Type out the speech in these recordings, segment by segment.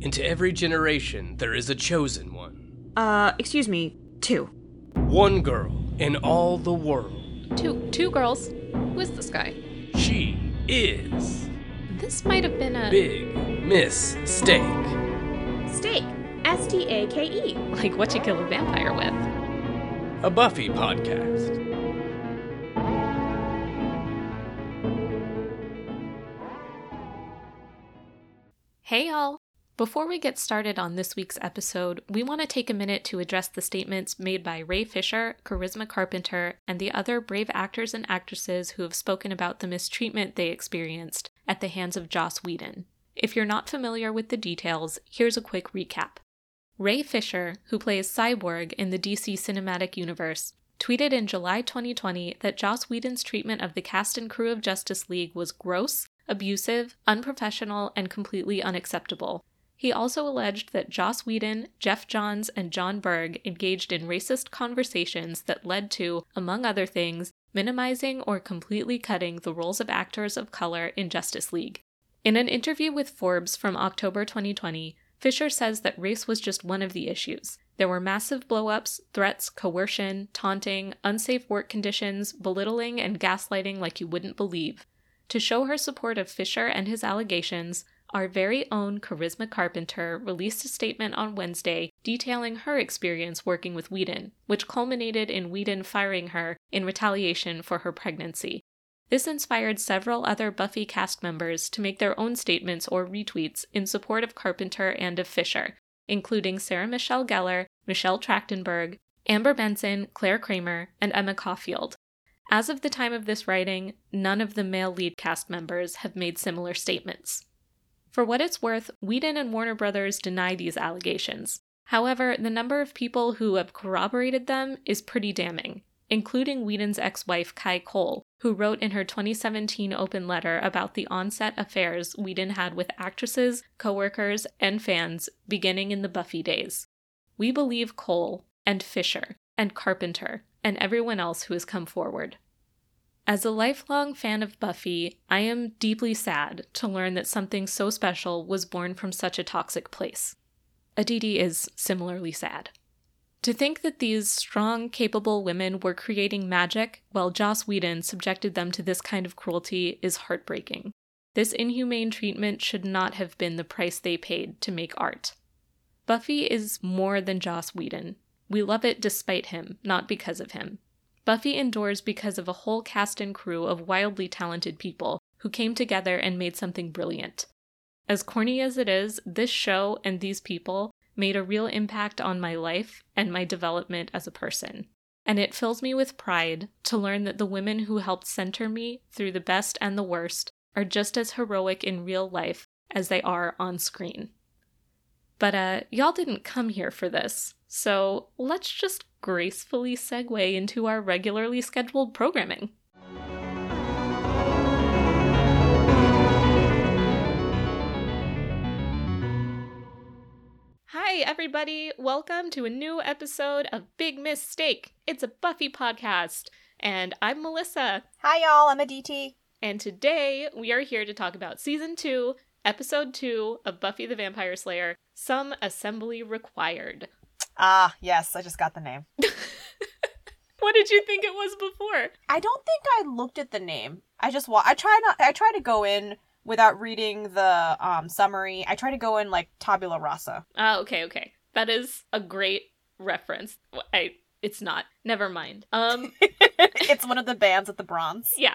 Into every generation, there is a chosen one. Uh, excuse me, two. One girl in all the world. Two two girls. Who is this guy? She is This might have been a Big Miss Steak. Steak. S T A K E. like what you kill a vampire with. a Buffy podcast. Hey y'all! Before we get started on this week's episode, we want to take a minute to address the statements made by Ray Fisher, Charisma Carpenter, and the other brave actors and actresses who have spoken about the mistreatment they experienced at the hands of Joss Whedon. If you're not familiar with the details, here's a quick recap. Ray Fisher, who plays Cyborg in the DC Cinematic Universe, tweeted in July 2020 that Joss Whedon's treatment of the cast and crew of Justice League was gross, abusive, unprofessional, and completely unacceptable. He also alleged that Joss Whedon, Geoff Johns, and Jon Berg engaged in racist conversations that led to, among other things, minimizing or completely cutting the roles of actors of color in Justice League. In an interview with Forbes from October 2020, Fisher says that race was just one of the issues. There were massive blowups, threats, coercion, taunting, unsafe work conditions, belittling, and gaslighting like you wouldn't believe. To show her support of Fisher and his allegations, our very own Charisma Carpenter released a statement on Wednesday detailing her experience working with Whedon, which culminated in Whedon firing her in retaliation for her pregnancy. This inspired several other Buffy cast members to make their own statements or retweets in support of Carpenter and of Fisher, including Sarah Michelle Gellar, Michelle Trachtenberg, Amber Benson, Clare Kramer, and Emma Caulfield. As of the time of this writing, none of the male lead cast members have made similar statements. For what it's worth, Whedon and Warner Brothers deny these allegations. However, the number of people who have corroborated them is pretty damning, including Whedon's ex wife, Kai Cole, who wrote in her 2017 open letter about the onset affairs Whedon had with actresses, coworkers, and fans beginning in the Buffy days. We believe Cole, and Fisher, and Carpenter, and everyone else who has come forward. As a lifelong fan of Buffy, I am deeply sad to learn that something so special was born from such a toxic place. Aditi is similarly sad. To think that these strong, capable women were creating magic while Joss Whedon subjected them to this kind of cruelty is heartbreaking. This inhumane treatment should not have been the price they paid to make art. Buffy is more than Joss Whedon. We love it despite him, not because of him. Buffy endures because of a whole cast and crew of wildly talented people who came together and made something brilliant. As corny as it is, this show and these people made a real impact on my life and my development as a person. And it fills me with pride to learn that the women who helped center me through the best and the worst are just as heroic in real life as they are on screen. But uh y'all didn't come here for this. So, let's just gracefully segue into our regularly scheduled programming. Hi, everybody. Welcome to a new episode of Big Mistake. It's a Buffy podcast, and I'm Melissa. Hi, y'all. I'm Aditi. And today we are here to talk about season two, episode two of Buffy the Vampire Slayer Some Assembly Required. Ah, yes, I just got the name. What did you think it was before? I don't think I looked at the name. I just wa- I try not. I try to go in without reading the um summary. I try to go in like tabula rasa. Oh, okay, okay. That is a great reference. I it's not. Never mind. Um it's one of the bands at the Bronze. yeah.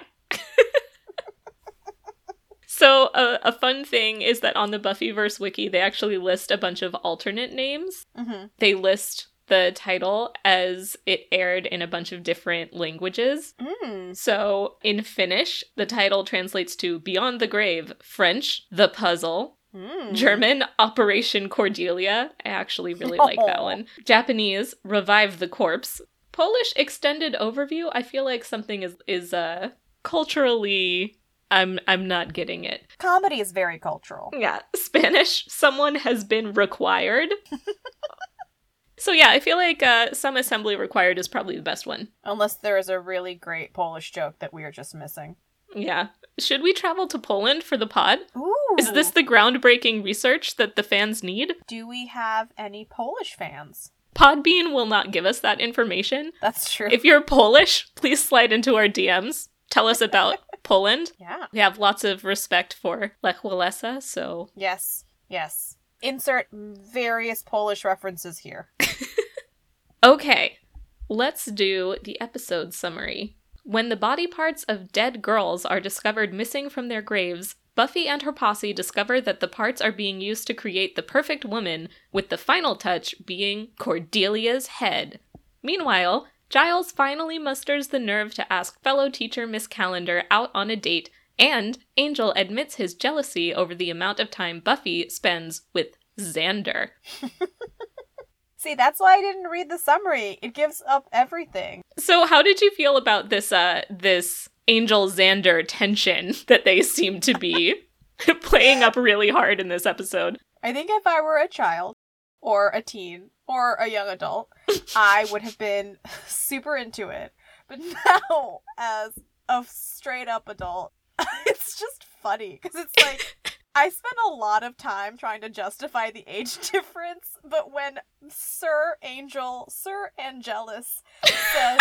So uh, a fun thing is that on the Buffyverse wiki they actually list a bunch of alternate names. Mm-hmm. They list the title as it aired in a bunch of different languages. Mm. So in Finnish, the title translates to Beyond the Grave, French, The Puzzle, Mm. German, Operation Cordelia. I actually really like that one. Japanese, Revive the Corpse. Polish extended overview. I feel like something is is uh culturally I'm I'm not getting it. Comedy is very cultural. Yeah, Spanish, someone has been required. so yeah, I feel like uh, some assembly required is probably the best one. Unless there is a really great Polish joke that we are just missing. Yeah. Should we travel to Poland for the pod? Ooh. Is this the groundbreaking research that the fans need? Do we have any Polish fans? Podbean will not give us that information. That's true. If you're Polish, please slide into our DMs. Tell us about Poland. yeah. We have lots of respect for Lech Walesa, so Yes. Yes. Insert various Polish references here. Okay, let's do the episode summary. When the body parts of dead girls are discovered missing from their graves, Buffy and her posse discover that the parts are being used to create the perfect woman, with the final touch being Cordelia's head. Meanwhile, Giles finally musters the nerve to ask fellow teacher Miss Calendar out on a date, and Angel admits his jealousy over the amount of time Buffy spends with Xander. See, that's why I didn't read the summary. It gives up everything. So how did you feel about this uh this Angel Xander tension that they seem to be playing up really hard in this episode? I think if I were a child or a teen or a young adult, I would have been super into it. But now, as a straight up adult, it's just funny because it's like I spent a lot of time trying to justify the age difference, but when Sir Angel, Sir Angelus says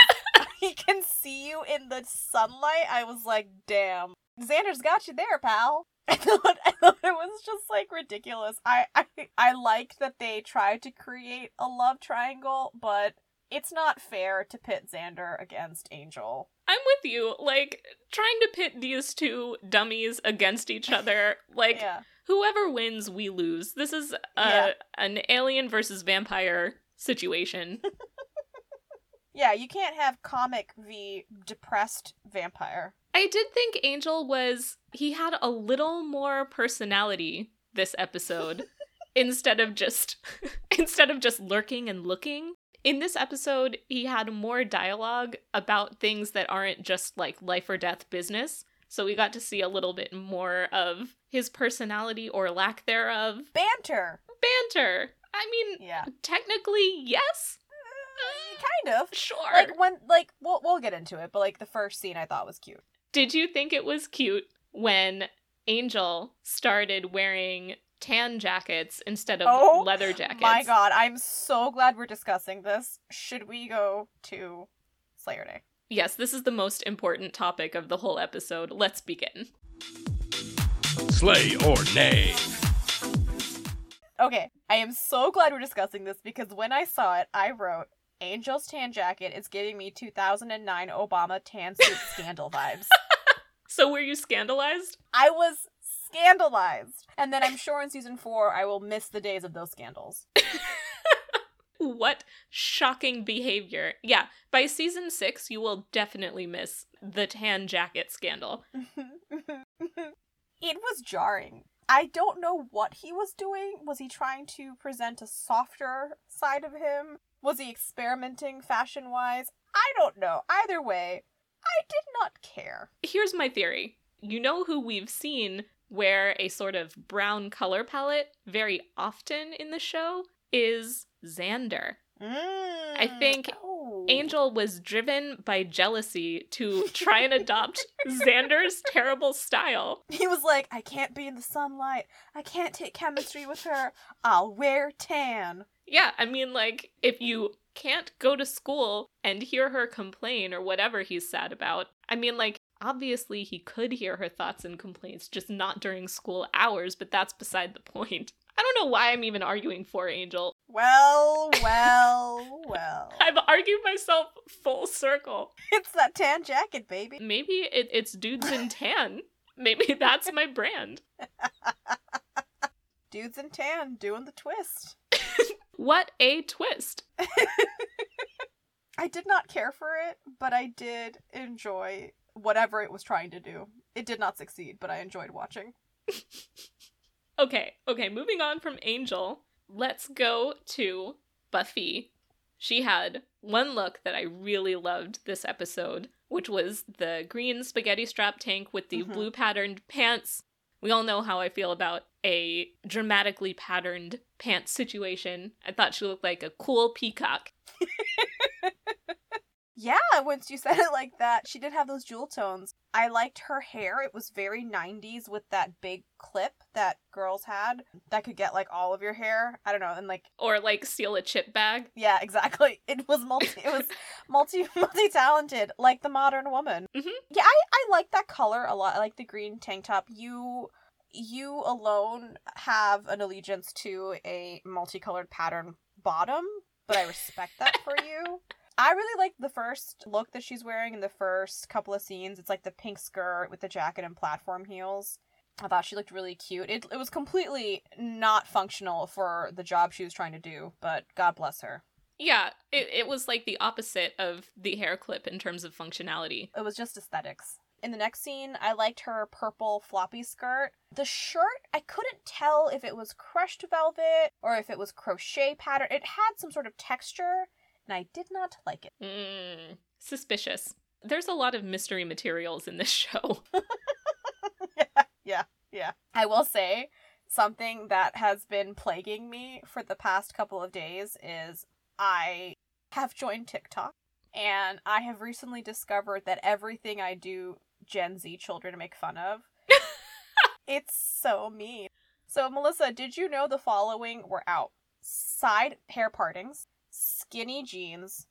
he can see you in the sunlight, I was like, damn. Xander's got you there, pal. I thought, I thought it was just like ridiculous. I, I I like that they tried to create a love triangle, but it's not fair to pit Xander against Angel. I'm with you. Like trying to pit these two dummies against each other, like yeah. whoever wins, we lose. This is a Yeah. an alien versus vampire situation. Yeah, you can't have comic v depressed vampire. I did think Angel was he had a little more personality this episode instead of just instead of just lurking and looking. In this episode, he had more dialogue about things that aren't just like life or death business. So we got to see a little bit more of his personality or lack thereof. Banter. Banter. I mean, Yeah. technically, yes. Mm, kind of. Sure. Like when like we'll we'll get into it, but like the first scene I thought was cute. Did you think it was cute when Angel started wearing tan jackets instead of Oh leather jackets? Oh my god, I'm so glad we're discussing this. Should we go to Slayer Day? Yes, this is the most important topic of the whole episode. Let's begin. Slay or nay. Okay, I am so glad we're discussing this because when I saw it, I wrote Angel's tan jacket is giving me 2009 Obama tan suit scandal vibes. So were you scandalized? I was scandalized. And then I'm sure in season 4 I will miss the days of those scandals. What shocking behavior. Yeah, by season 6 you will definitely miss the tan jacket scandal. it was jarring. I don't know what he was doing. Was he trying to present a softer side of him? Was he experimenting fashion wise? I don't know. Either way, I did not care. Here's my theory. You know who we've seen wear a sort of brown color palette very often in the show is Xander. Mm, I think Oh. Angel was driven by jealousy to try and adopt Xander's terrible style. He was like, I can't be in the sunlight. I can't take chemistry with her. I'll wear tan. Yeah, I mean, like, if you can't go to school and hear her complain or whatever he's sad about, I mean, like, obviously he could hear her thoughts and complaints, just not during school hours, but that's beside the point. I don't know why I'm even arguing for Angel. Well, well, well. I've argued myself full circle. It's that tan jacket, baby. Maybe it, it's dudes in tan. Maybe that's my brand. Dudes in tan doing the twist. What a twist. I did not care for it, but I did enjoy whatever it was trying to do. It did not succeed, but I enjoyed watching. Okay, okay, moving on from Angel, let's go to Buffy. She had one look that I really loved this episode, which was the green spaghetti strap tank with the Mhm. blue patterned pants. We all know how I feel about a dramatically patterned pants situation. I thought she looked like a cool peacock. Yeah, once you said it like that, she did have those jewel tones. I liked her hair. It was very 90s with that big clip that girls had that could get like all of your hair. I don't know, and like Or like steal a chip bag. yeah, exactly. It was multi it was multi multi talented like the modern woman. Mhm. Yeah, I I like that color a lot. I like the green tank top. You you alone have an allegiance to a multicolored pattern bottom, but I respect that for you. I really like the first look that she's wearing in the first couple of scenes. It's like the pink skirt with the jacket and platform heels. I thought she looked really cute. It, it was completely not functional for the job she was trying to do, but God bless her. Yeah, it, it was like the opposite of the hair clip in terms of functionality. It was just aesthetics. In the next scene, I liked her purple floppy skirt. The shirt, I couldn't tell if it was crushed velvet or if it was crochet pattern. It had some sort of texture, and I did not like it. Mm, suspicious. There's a lot of mystery materials in this show. yeah, yeah, yeah. I will say something that has been plaguing me for the past couple of days is I have joined TikTok and I have recently discovered that everything I do Gen Z children make fun of. it's so mean. So, Melissa, did you know the following were out? Side hair partings, skinny jeans,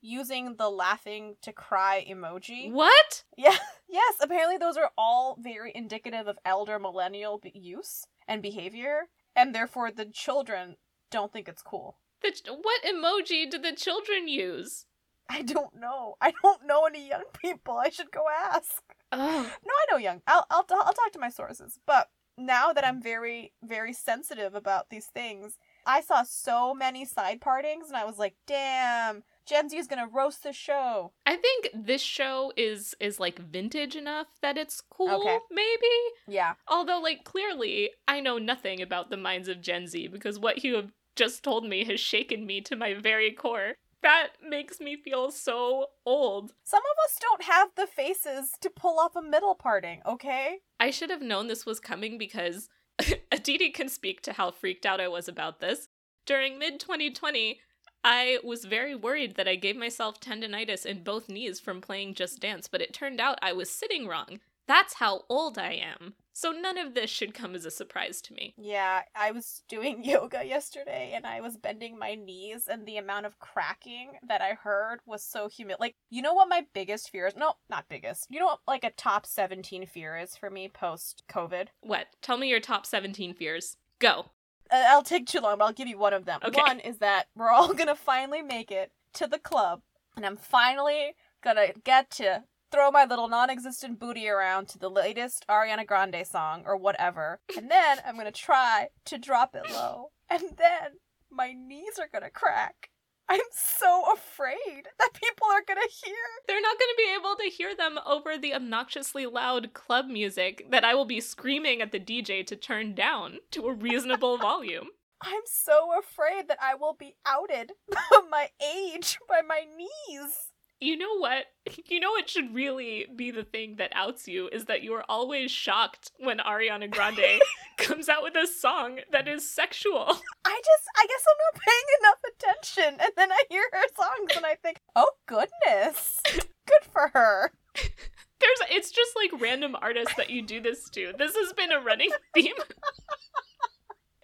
using the laughing to cry emoji. what? Yeah, yes, apparently those are all very indicative of elder millennial use and behavior, and therefore the children don't think it's cool. The, ch- what emoji did the children use? I don't know. I don't know any young people. I should go ask. Oh, No, I know young. I'll I'll I'll talk to my sources. But now that I'm very very sensitive about these things, I saw so many side partings, and I was like, "Damn, Gen Z is gonna roast the show." I think this show is is like vintage enough that it's cool, Okay. maybe. Yeah, Although, like, clearly, I know nothing about the minds of Gen Z because what you have just told me has shaken me to my very core. That makes me feel so old. some of us don't have the faces to pull off a middle parting. Okay. I should have known this was coming because Aditi can speak to how freaked out I was about this. During mid 2020, I was very worried that I gave myself tendonitis in both knees from playing Just Dance, but it turned out I was sitting wrong. That's how old I am. So none of this should come as a surprise to me. Yeah, I was doing yoga yesterday and I was bending my knees and the amount of cracking that I heard was so humid. Like, you know what my biggest fear is? No, not biggest. You know what like a top 17 fear is for me post COVID? What? Tell me your top 17 fears. Go. Uh, I'll take too long, but I'll give you one of them. Okay. One is that we're all gonna finally make it to the club, and I'm finally gonna get to throw my little non-existent booty around to the latest Ariana Grande song or whatever, and then I'm gonna try to drop it low, and then my knees are gonna crack. I'm so afraid that people are gonna hear. They're not to be able to hear them over the obnoxiously loud club music that I will be screaming at the DJ to turn down to a reasonable volume. I'm so afraid that I will be outed by my age by my knees. You know what? You know what should really be the thing that outs you is that you are always shocked when Ariana Grande comes out with a song that is sexual. I just, I guess I'm not paying enough attention. And then I hear her songs and I think, oh goodness, good for her. There's it's just like random artists that you do this to. This has been a running theme.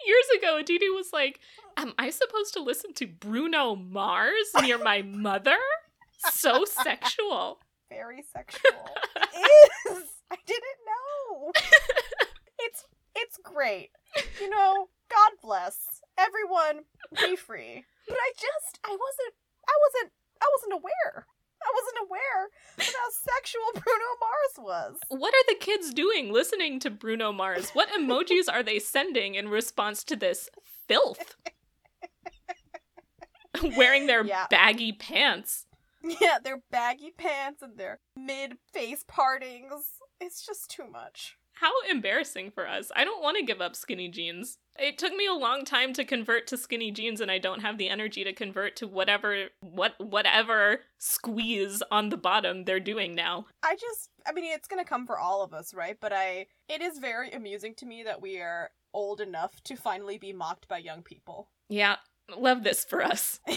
Years ago, Aditi was like, Am I supposed to listen to Bruno Mars near my mother? So sexual. Very sexual. it is. I didn't know. It's, it's great. You know, God bless everyone. Be free. But I just, I wasn't, I wasn't, I wasn't aware. I wasn't aware of how sexual Bruno Mars was. What are the kids doing listening to Bruno Mars? What emojis are they sending in response to this filth? Wearing their Yeah. baggy pants. Yeah, their baggy pants and their mid face partings. It's just too much. How embarrassing for us. I don't want to give up skinny jeans. It took me a long time to convert to skinny jeans and I don't have the energy to convert to whatever what whatever squeeze on the bottom they're doing now. I just I mean it's going to come for all of us, right? But I it is very amusing to me that we are old enough to finally be mocked by young people. Yeah, love this for us.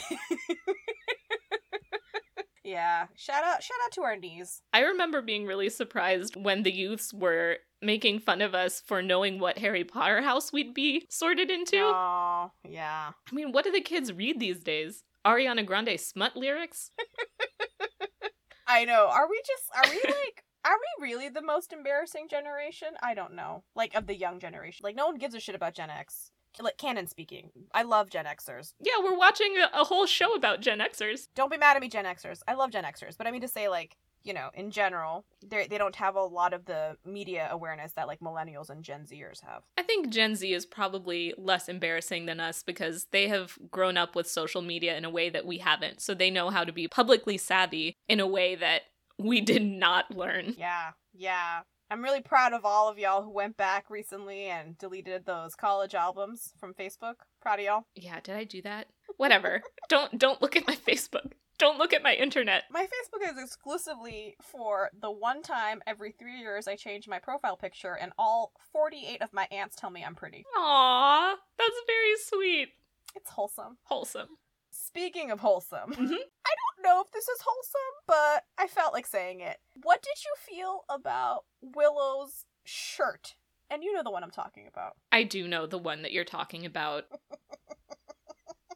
Yeah. Shout out shout out to our knees. I remember being really surprised when the youths were making fun of us for knowing what Harry Potter house we'd be sorted into. Oh, yeah. I mean, what do the kids read these days? Ariana Grande smut lyrics? I know. Are we just are we like are we really the most embarrassing generation? I don't know. Like of the young generation. Like no one gives a shit about Gen X. Like canon speaking. I love Gen Xers. Yeah, we're watching a, a whole show about Gen Xers. Don't be mad at me, Gen Xers. I love Gen Xers, but I mean to say like you know, in general, they they don't have a lot of the media awareness that like millennials and Gen Zers have. I think Gen Z is probably less embarrassing than us because they have grown up with social media in a way that we haven't. So they know how to be publicly savvy in a way that we did not learn. Yeah, yeah. I'm really proud of all of y'all who went back recently and deleted those college albums from Facebook. Proud of y'all. Yeah, did I do that? Whatever. don't don't look at my Facebook. Don't look at my internet. My Facebook is exclusively for the one time every three years I change my profile picture, and all 48 of my aunts tell me I'm pretty. Aw, that's very sweet. It's wholesome. Wholesome. Speaking of wholesome, Mhm. I don't know if this is wholesome, but I felt like saying it. What did you feel about Willow's shirt? And you know the one I'm talking about. I do know the one that you're talking about.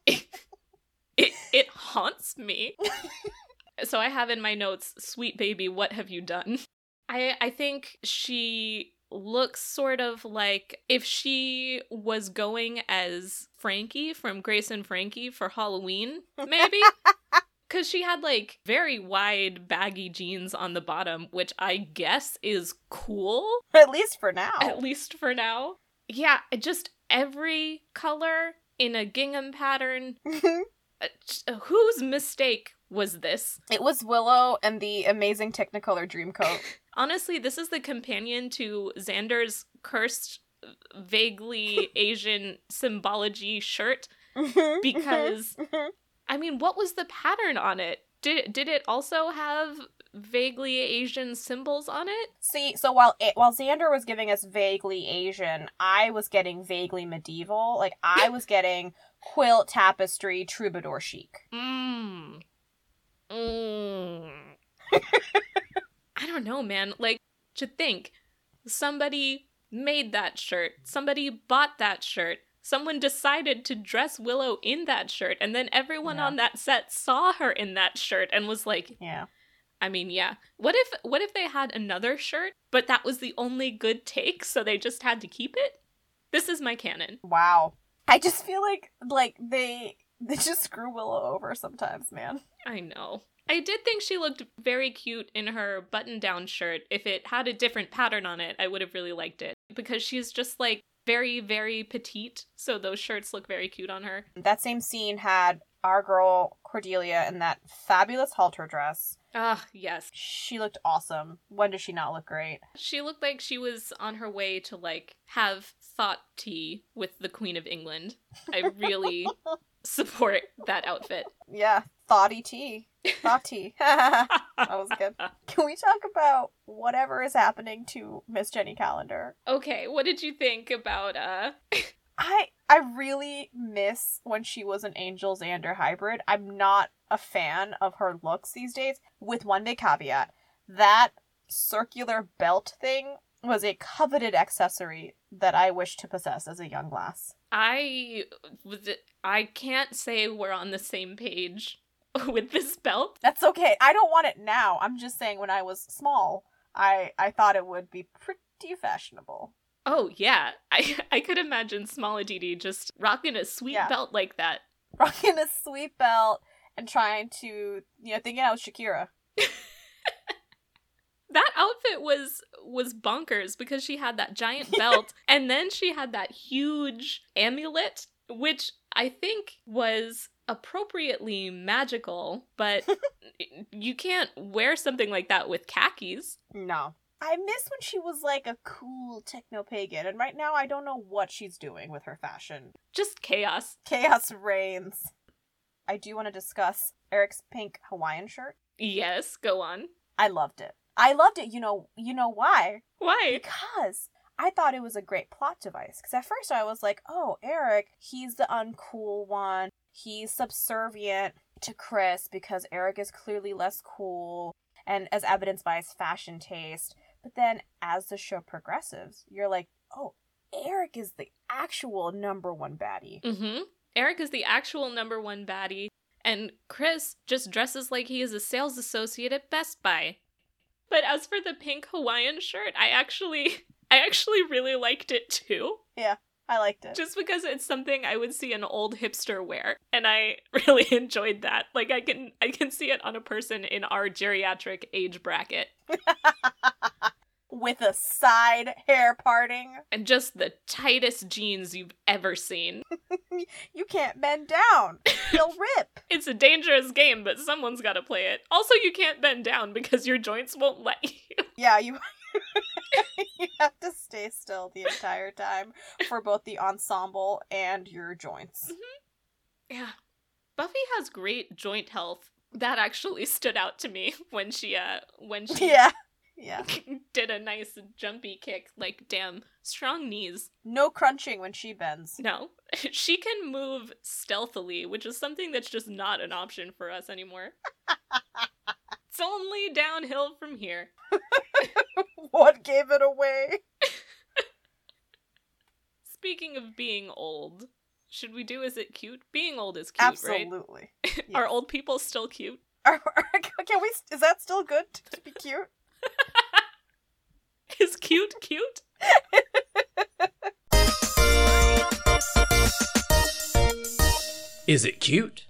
it, it, it haunts me. so I have in my notes, sweet baby, what have you done? I I think she looks sort of like if she was going as Frankie from Grace and Frankie for Halloween, maybe. Cause she had like very wide baggy jeans on the bottom, which I guess is cool. At least for now. at least for now. Yeah, just every color in a gingham pattern. Uh, uh, whose mistake was this? it was Willow and the amazing Technicolor Dreamcoat. Honestly, this is the companion to Xander's cursed, vaguely Asian symbology shirt. Mm-hmm, mm-hmm, because, mm-hmm. I mean, what was the pattern on it? Did did it also have vaguely Asian symbols on it? See, so while it, while Xander was giving us vaguely Asian, I was getting vaguely medieval. Like I was getting quilt tapestry troubadour chic. Mmm. Mm. mm. I don't know, man. Like, to think somebody made that shirt, somebody bought that shirt, someone decided to dress Willow in that shirt, and then everyone Yeah. on that set saw her in that shirt and was like, Yeah. I mean, yeah. What if what if they had another shirt, but that was the only good take, so they just had to keep it? This is my canon. Wow. I just feel like like they they just screw Willow over sometimes, man. I know. I did think she looked very cute in her button down shirt. If it had a different pattern on it, I would have really liked it. Because she's just like very, very petite, so those shirts look very cute on her. That same scene had our girl Cordelia in that fabulous halter dress. Ah, yes. She looked awesome. When does she not look great? She looked like she was on her way to like have thought tea with the Queen of England. I really support that outfit. Yeah, thoughty tea. Tea. that was good. Can we talk about whatever is happening to Miss Jenny Calendar? Okay, what did you think about uh I I really miss when she was an Angel Xander hybrid. I'm not a fan of her looks these days, with one big caveat. That circular belt thing was a coveted accessory that I wish to possess as a young lass. I was I can't say we're on the same page with this belt. That's okay. I don't want it now. I'm just saying when I was small, I I thought it would be pretty fashionable. Oh yeah, I I could imagine small Aditi just rocking a sweet Yeah. belt like that. Rocking a sweet belt and trying to, you know, thinking I was Shakira. That outfit was was bonkers because she had that giant belt and then she had that huge amulet which I think was appropriately magical, but you can't wear something like that with khakis. No. I miss when she was like a cool techno pagan, and right now I don't know what she's doing with her fashion. Just chaos. Chaos reigns. I do want to discuss Eric's pink Hawaiian shirt. Yes, go on. I loved it. I loved it. You know, you know why? Why? Because I thought it was a great plot device. Because at first I was like, oh, Eric, he's the uncool one. He's subservient to Chris because Eric is clearly less cool and as evidenced by his fashion taste. But then as the show progresses, you're like, oh, Eric is the actual number one baddie. Mm-hmm. Eric is the actual number one baddie, and Chris just dresses like he is a sales associate at Best Buy. But as for the pink Hawaiian shirt, I actually I actually really liked it too. I liked it. Just because it's something I would see an old hipster wear. And I really enjoyed that. Like I can I can see it on a person in our geriatric age bracket. With a side hair parting. And just the tightest jeans you've ever seen. You can't bend down. You'll rip. It's a dangerous game, but someone's gotta play it. Also, you can't bend down because your joints won't let you. Yeah, you you have to stay still the entire time for both the ensemble and your joints. Yeah. Buffy has great joint health. That actually stood out to me when she uh when she Yeah. Yeah. did a nice jumpy kick. Like, damn, strong knees. No crunching when she bends. No. She can move stealthily, which is something that's just not an option for us anymore. It's only downhill from here. What gave it away? Speaking of being old, should we do is it cute? Being old is cute, right? Absolutely. Are old people still cute? Are- are- Can we? Is that still good to be cute? Is cute cute? Is it cute?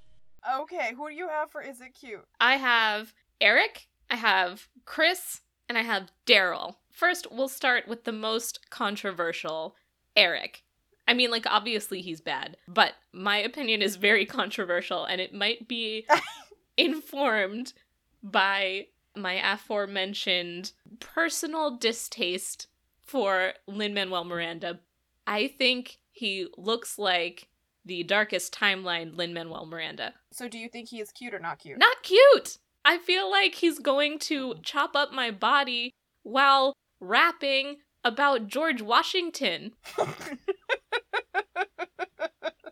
Okay, who do you have for is it cute? I have Eric, I have Chris, and I have Daryl. First, we'll start with the most controversial Eric. I mean, like, obviously he's bad, but my opinion is very controversial, and it might be informed by my aforementioned personal distaste for Lin Manuel Miranda. I think he looks like the darkest timeline Lin Manuel Miranda. So, do you think he is cute or not cute? Not cute. I feel like he's going to chop up my body while rapping about George Washington.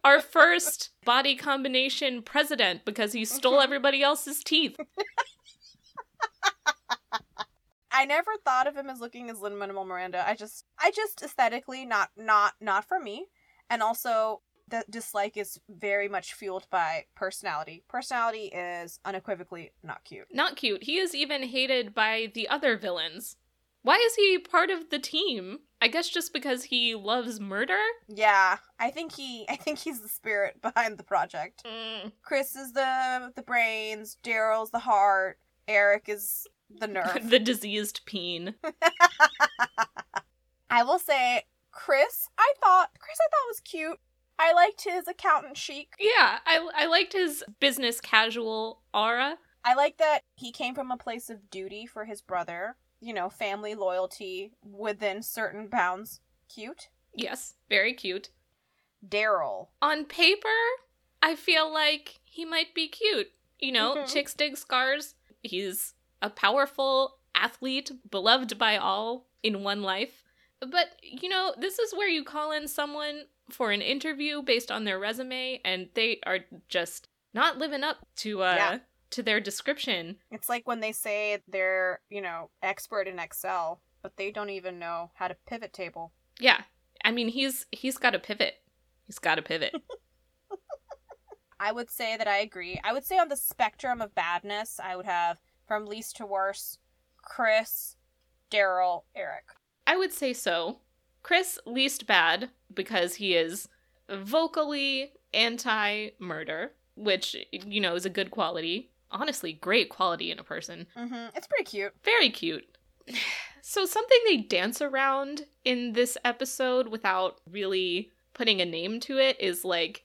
Our first body combination president because he stole mm-hmm. everybody else's teeth. I never thought of him as looking as Lin Manuel Miranda. I just, I just aesthetically not, not, not for me. And also, the dislike is very much fueled by personality. Personality is unequivocally not cute. Not cute. He is even hated by the other villains. Why is he part of the team? I guess just because he loves murder? Yeah, I think he, I think he's the spirit behind the project. Mm. Chris is the the brains. Daryl's the heart. Eric is the nerve. the diseased peen. I will say, Chris. I thought Chris. I thought was cute. I liked his accountant chic. Yeah, I, I liked his business casual aura. I like that he came from a place of duty for his brother. You know, family loyalty within certain bounds. Cute. Yes, very cute. Daryl. On paper, I feel like he might be cute. You know, Mhm. chicks dig scars. He's a powerful athlete, beloved by all in one life. But, you know, this is where you call in someone for an interview based on their resume and they are just not living up to uh Yeah. to their description. It's like when they say they're, you know, expert in Excel, but they don't even know how to pivot table. Yeah. I mean, he's he's got to pivot. He's got to pivot. I would say that I agree. I would say on the spectrum of badness, I would have from least to worst Chris, Daryl, Eric. I would say so. Chris least bad because he is vocally anti-murder, which you know is a good quality. Honestly, great quality in a person. hmm It's pretty cute. Very cute. So something they dance around in this episode without really putting a name to it is like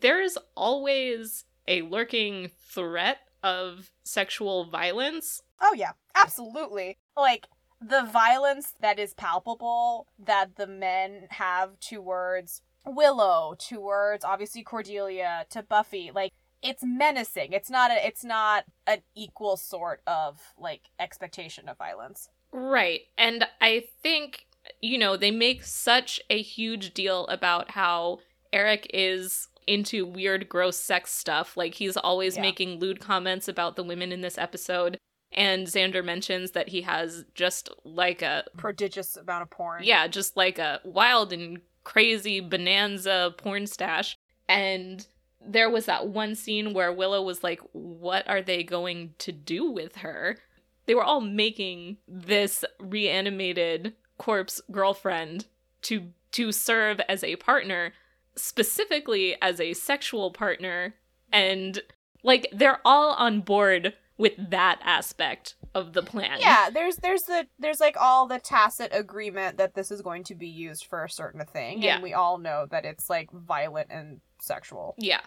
there's always a lurking threat of sexual violence Oh yeah, absolutely. Like the violence that is palpable that the men have towards Willow, towards obviously Cordelia, to Buffy, like it's menacing. It's not a it's not an equal sort of like expectation of violence. Right. And I think, you know, they make such a huge deal about how Eric is into weird, gross sex stuff. Like he's always Yeah. making lewd comments about the women in this episode. And Xander mentions that he has just like a Prodigious amount of porn. yeah, just like a wild and crazy bonanza porn stash. And there was that one scene where Willow was like, What are they going to do with her? They were all making this reanimated corpse girlfriend to to serve as a partner, specifically as a sexual partner, and like they're all on board with that aspect of the plan. Yeah, there's there's the there's like all the tacit agreement that this is going to be used for a certain thing. Yeah. And we all know that it's like violent and sexual. Yeah.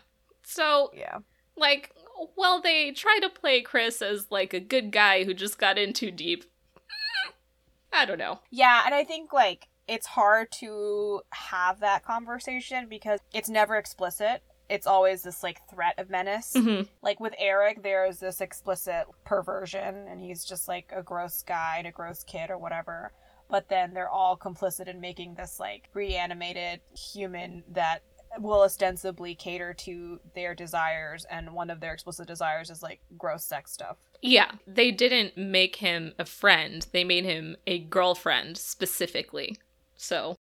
So Yeah. like well they try to play chris as like a good guy who just got in too deep i don't know Yeah, and I think like it's hard to have that conversation because it's never explicit. It's always this like threat of menace. Mhm. Like with Eric, there's this explicit perversion, and he's just like a gross guy and a gross kid or whatever. But then they're all complicit in making this like reanimated human that will ostensibly cater to their desires, and one of their explicit desires is like gross sex stuff. yeah they didn't make him a friend they made him a girlfriend specifically so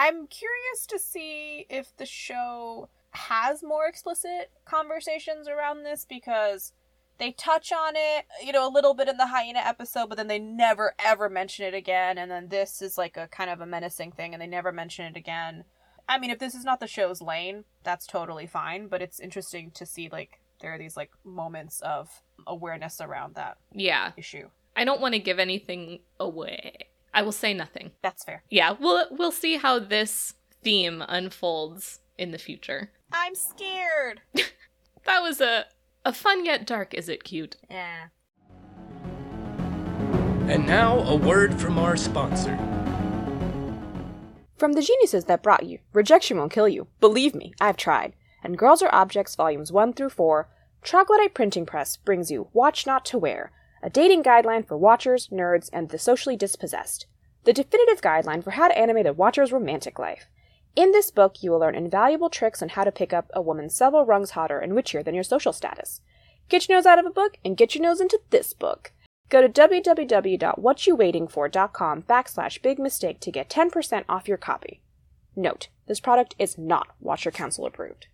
I'm curious to see if the show has more explicit conversations around this because they touch on it, you know, a little bit in the hyena episode, but then they never ever mention it again. And then this is like a kind of a menacing thing, and they never mention it again. I mean, if this is not the show's lane, that's totally fine, but it's interesting to see like there are these like moments of awareness around that yeah issue. i don't want to give anything away i will say nothing That's fair. yeah we'll we'll see how this theme unfolds in the future I'm scared. that was a a fun yet dark is it cute Yeah. And now, a word from our sponsor. From the geniuses that brought you, rejection won't kill you. Believe me, I've tried. And Girls Are Objects Volumes 1 through 4, Troglodyte Printing Press brings you Watch Not to Wear, a dating guideline for watchers, nerds, and the socially dispossessed. The definitive guideline for how to animate a watcher's romantic life. In this book, you will learn invaluable tricks on how to pick up a woman several rungs hotter and witchier than your social status. Get your nose out of a book and get your nose into this book. Go to www.whatyouwaitingfor.com backslash big mistake to get 10% off your copy. Note, this product is not Watcher Council approved.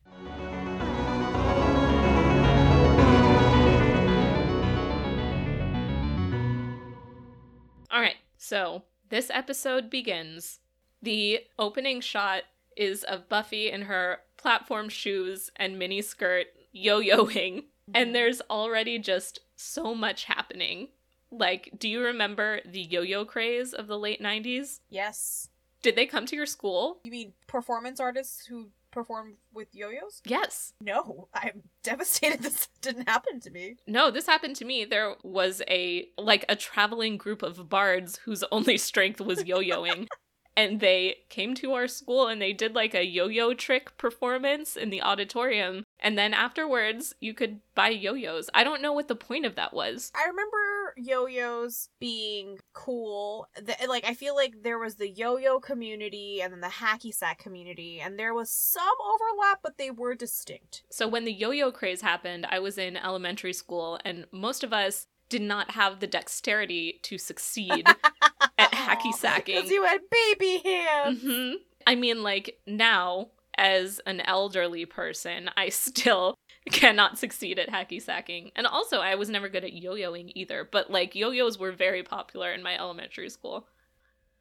All right, so this episode begins. The opening shot is of Buffy in her platform shoes and mini skirt yo yoing, and mm-hmm. there's already just so much happening. Like, do you remember the yo yo craze of the late 90s? Yes. Did they come to your school? You mean performance artists who perform with yo-yos? Yes. No, I'm devastated this didn't happen to me. No, this happened to me. There was a like a traveling group of bards whose only strength was yo-yoing. and they came to our school and they did like a yo-yo trick performance in the auditorium. And then afterwards, you could buy yo-yos. I don't know what the point of that was. I remember yo-yos being cool. The, like I feel like there was the yo-yo community and then the hacky sack community, and there was some overlap, but they were distinct. So when the yo-yo craze happened, I was in elementary school and most of us did not have the dexterity to succeed at hacky sacking. Because you had baby hands. hmm I mean, like now, as an elderly person, I still cannot succeed at hacky sacking. And also, I was never good at yo yoing either, but like yo yos were very popular in my elementary school.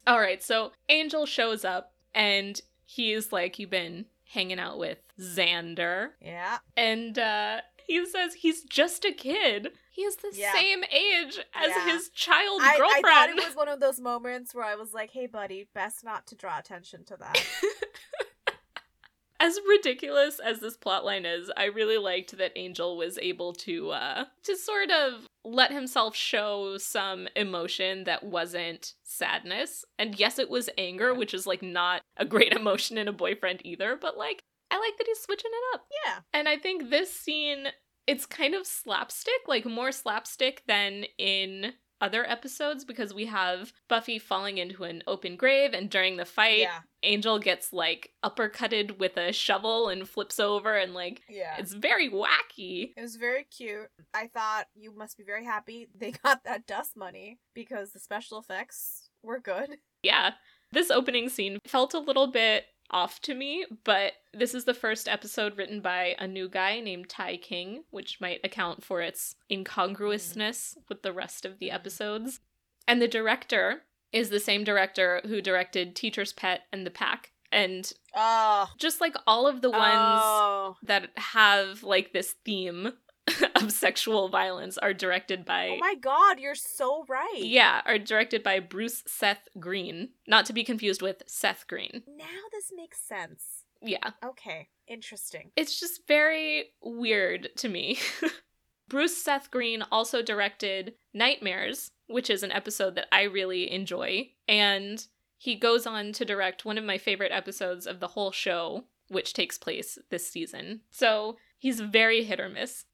All right, so Angel shows up and he's like, You've been hanging out with Xander. Yeah. And uh, he says he's just a kid. He is the Yeah. same age as Yeah. his child I, I girlfriend. thought it was one of those moments where I was like, hey, buddy, best not to draw attention to that. as ridiculous as this plotline is, I really liked that Angel was able to uh to sort of let himself show some emotion that wasn't sadness. And yes, it was anger, which is like not a great emotion in a boyfriend either, but like I like that he's switching it up. yeah. And I think this scene it's kind of slapstick, like more slapstick than in other episodes because we have Buffy falling into an open grave, and during the fight, Yeah. Angel gets like uppercutted with a shovel and flips over, and like Yeah. it's very wacky. It was very cute. I thought you must be very happy they got that dust money because the special effects were good. Yeah. This opening scene felt a little bit off to me, but this is the first episode written by a new guy named Ty King, which might account for its incongruousness with the rest of the mm-hmm. episodes. And the director is the same director who directed Teacher's Pet and The Pack. And Oh. just like all of the ones Oh. that have like this theme of sexual violence are directed by Oh my god, you're so right. yeah, are directed by Bruce Seth Green, not to be confused with Seth Green. Now this makes sense. Yeah, Okay. Interesting. it's just very weird to me. Bruce Seth Green also directed Nightmares, which is an episode that I really enjoy, and he goes on to direct one of my favorite episodes of the whole show, which takes place this season. So he's very hit or miss.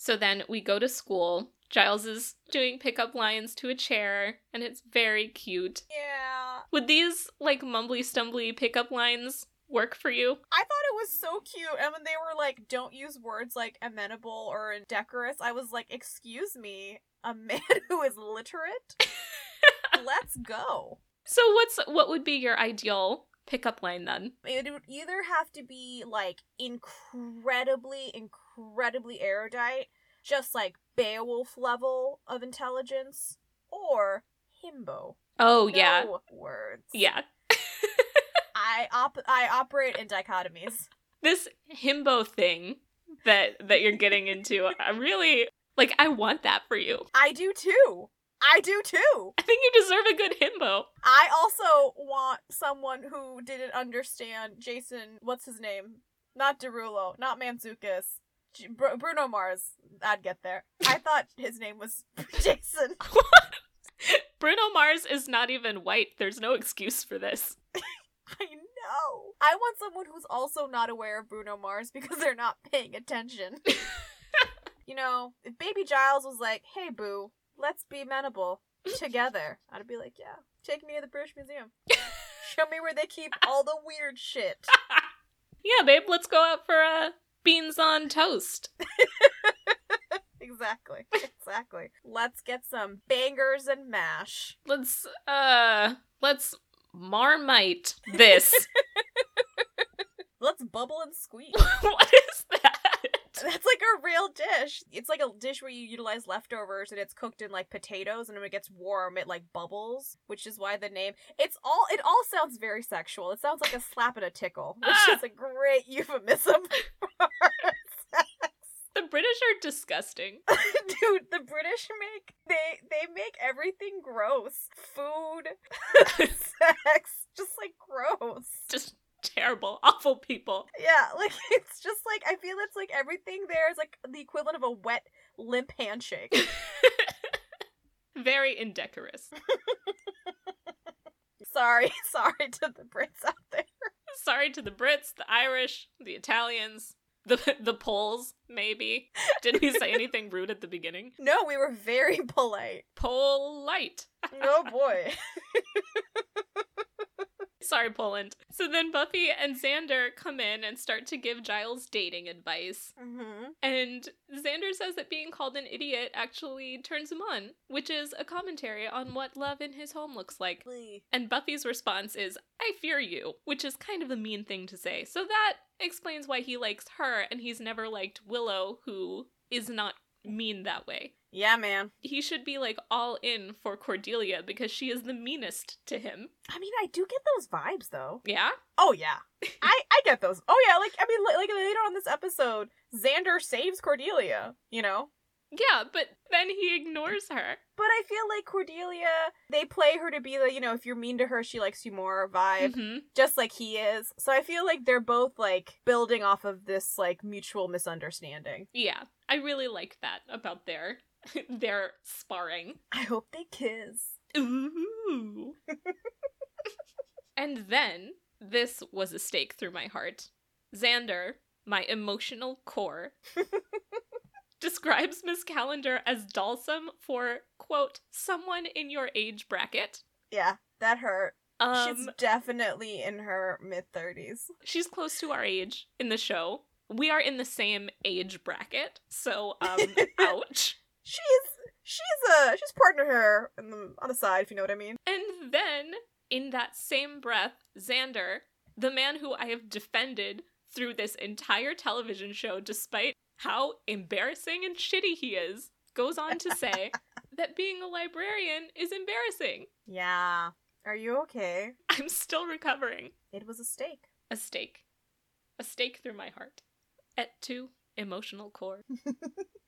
So then we go to school. Giles is doing pickup lines to a chair, and it's very cute. Yeah. Would these like mumbly stumbly pickup lines work for you? I thought it was so cute. And when they were like, don't use words like amenable or indecorous, I was like, excuse me, a man who is literate? Let's go. So what's what would be your ideal pickup line then? It would either have to be like incredibly, incredibly erudite, just like Beowulf level of intelligence, or himbo. Oh yeah. Words. Yeah. I op- I operate in dichotomies. This himbo thing that that you're getting into, I really like I want that for you. I do too. I do too. I think you deserve a good himbo. I also want someone who didn't understand Jason. What's his name? Not Derulo. Not Mantzoukas. Br- Bruno Mars. I'd get there. I thought his name was Jason. Bruno Mars is not even white. There's no excuse for this. I know. I want someone who's also not aware of Bruno Mars because they're not paying attention. you know, if Baby Giles was like, "Hey, boo, let's be amenable together," I'd be like, "Yeah, take me to the British Museum. Show me where they keep all the weird shit." Yeah, babe, let's go out for uh, beans on toast. exactly. Exactly. Let's get some bangers and mash. Let's uh let's marmite this. Let's bubble and squeak. what is that? That's like a real dish. It's like a dish where you utilize leftovers and it's cooked in like potatoes and when it gets warm it like bubbles, which is why the name it's all it all sounds very sexual. It sounds like a slap and a tickle, which Ah. is a great euphemism for sex. The British are disgusting. Dude, the British make they they make everything gross. Food, sex, just like gross. Just terrible, awful people. Yeah, like it's just like I feel it's like everything there is like the equivalent of a wet limp handshake. Very indecorous. sorry, sorry to the Brits out there. Sorry to the Brits, the Irish, the Italians, the the Poles, maybe. Did we say anything rude at the beginning? No, we were very polite. Polite. Oh boy. Sorry, Poland. So then Buffy and Xander come in and start to give Giles dating advice. hmm And Xander says that being called an idiot actually turns him on, which is a commentary on what love in his home looks like. And Buffy's response is, I fear you, which is kind of a mean thing to say. So that explains why he likes her and he's never liked Willow, who is not mean that way. Yeah, man. He should be like all in for Cordelia because she is the meanest to him. I mean, I do get those vibes though. Yeah? Oh yeah, I I get those. Oh yeah, like I mean, li- like later on this episode, Xander saves Cordelia. You know, Yeah, but then he ignores her. but I feel like Cordelia, they play her to be the you know, if you're mean to her, she likes you more vibe, hmm just like he is. So I feel like they're both like building off of this like mutual misunderstanding. Yeah, I really like that about their their sparring. I hope they kiss. Ooh. and then this was a stake through my heart. Xander, my emotional core, describes Miss Calendar as dulsome for, quote, someone in your age bracket. Yeah, that hurt. Um, She's definitely in her mid 30s. she's close to our age in the show. We are in the same age bracket, so um, ouch. She's she's uh she's partner her in the, on the side, if you know what I mean. And then, in that same breath, Xander, the man who I have defended through this entire television show, despite how embarrassing and shitty he is, goes on to say that being a librarian is embarrassing. Yeah. Are you okay? I'm still recovering. It was a stake. A stake. A stake through my heart. Et tu, emotional core.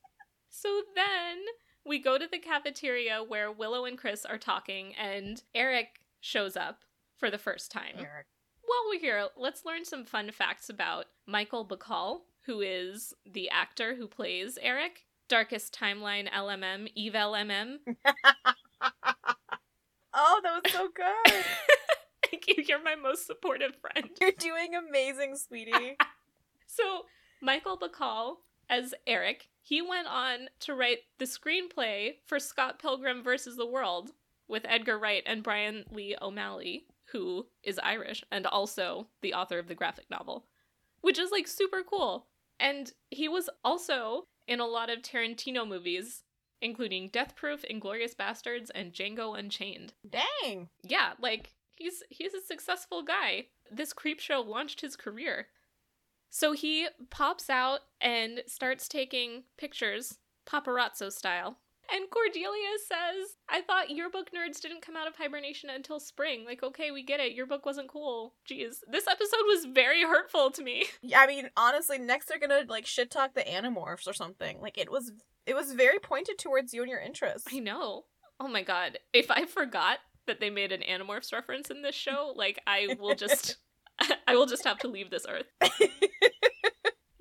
so then we go to the cafeteria where Willow and Chris are talking, and Eric shows up for the first time. Eric. While we're here, let's learn some fun facts about Michael Bacall, who is the actor who plays Eric. Darkest Timeline LMM, Eve LMM. Oh, that was so good. Thank you, you're my most supportive friend. You're doing amazing, sweetie. So, Michael Bacall, as Eric, he went on to write the screenplay for Scott Pilgrim vs. the World with Edgar Wright and Brian Lee O'Malley, who is Irish and also the author of the graphic novel, which is like super cool. And he was also in a lot of Tarantino movies, including Death Proof, Inglourious Basterds, and Django Unchained. Dang. Yeah, like he's he's a successful guy. This creep show launched his career. So he pops out and starts taking pictures, paparazzo style. And Cordelia says, I thought yearbook nerds didn't come out of hibernation until spring. Like, okay, we get it. Your book wasn't cool. Jeez. This episode was very hurtful to me. Yeah, I mean, honestly, next they're gonna like shit talk the Animorphs or something. Like it was, it was very pointed towards you and your interests. I know. Oh my god. If I forgot that they made an Animorphs reference in this show, like I will just I will just have to leave this earth.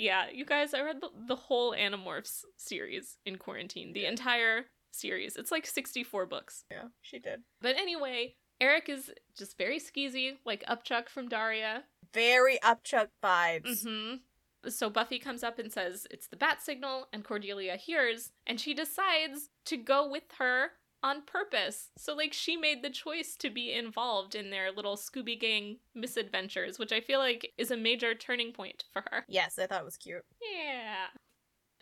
Yeah, you guys, I read the, the whole Animorphs series in quarantine. The entire series. It's like 64 books. yeah, she did. But anyway, Eric is just very skeezy, like Upchuck from Daria. Very upchuck vibes. Mm-hmm. So Buffy comes up and says it's the bat signal, and Cordelia hears, and she decides to go with her on purpose. So, like, she made the choice to be involved in their little Scooby Gang misadventures, which I feel like is a major turning point for her. Yes, I thought it was cute. Yeah.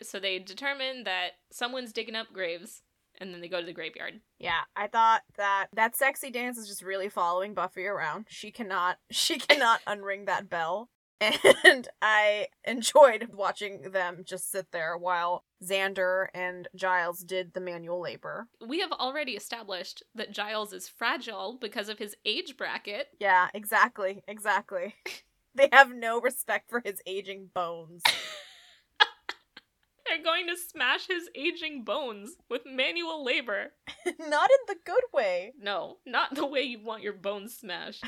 So they determine that someone's digging up graves, and then they go to the graveyard. Yeah, I thought that that sexy dance is just really following Buffy around. She cannot, she cannot unring that bell. And I enjoyed watching them just sit there while Xander and Giles did the manual labor. We have already established that Giles is fragile because of his age bracket. Yeah, exactly, exactly. they have no respect for his aging bones. They're going to smash his aging bones with manual labor. Not in the good way. No, not the way you want your bones smashed.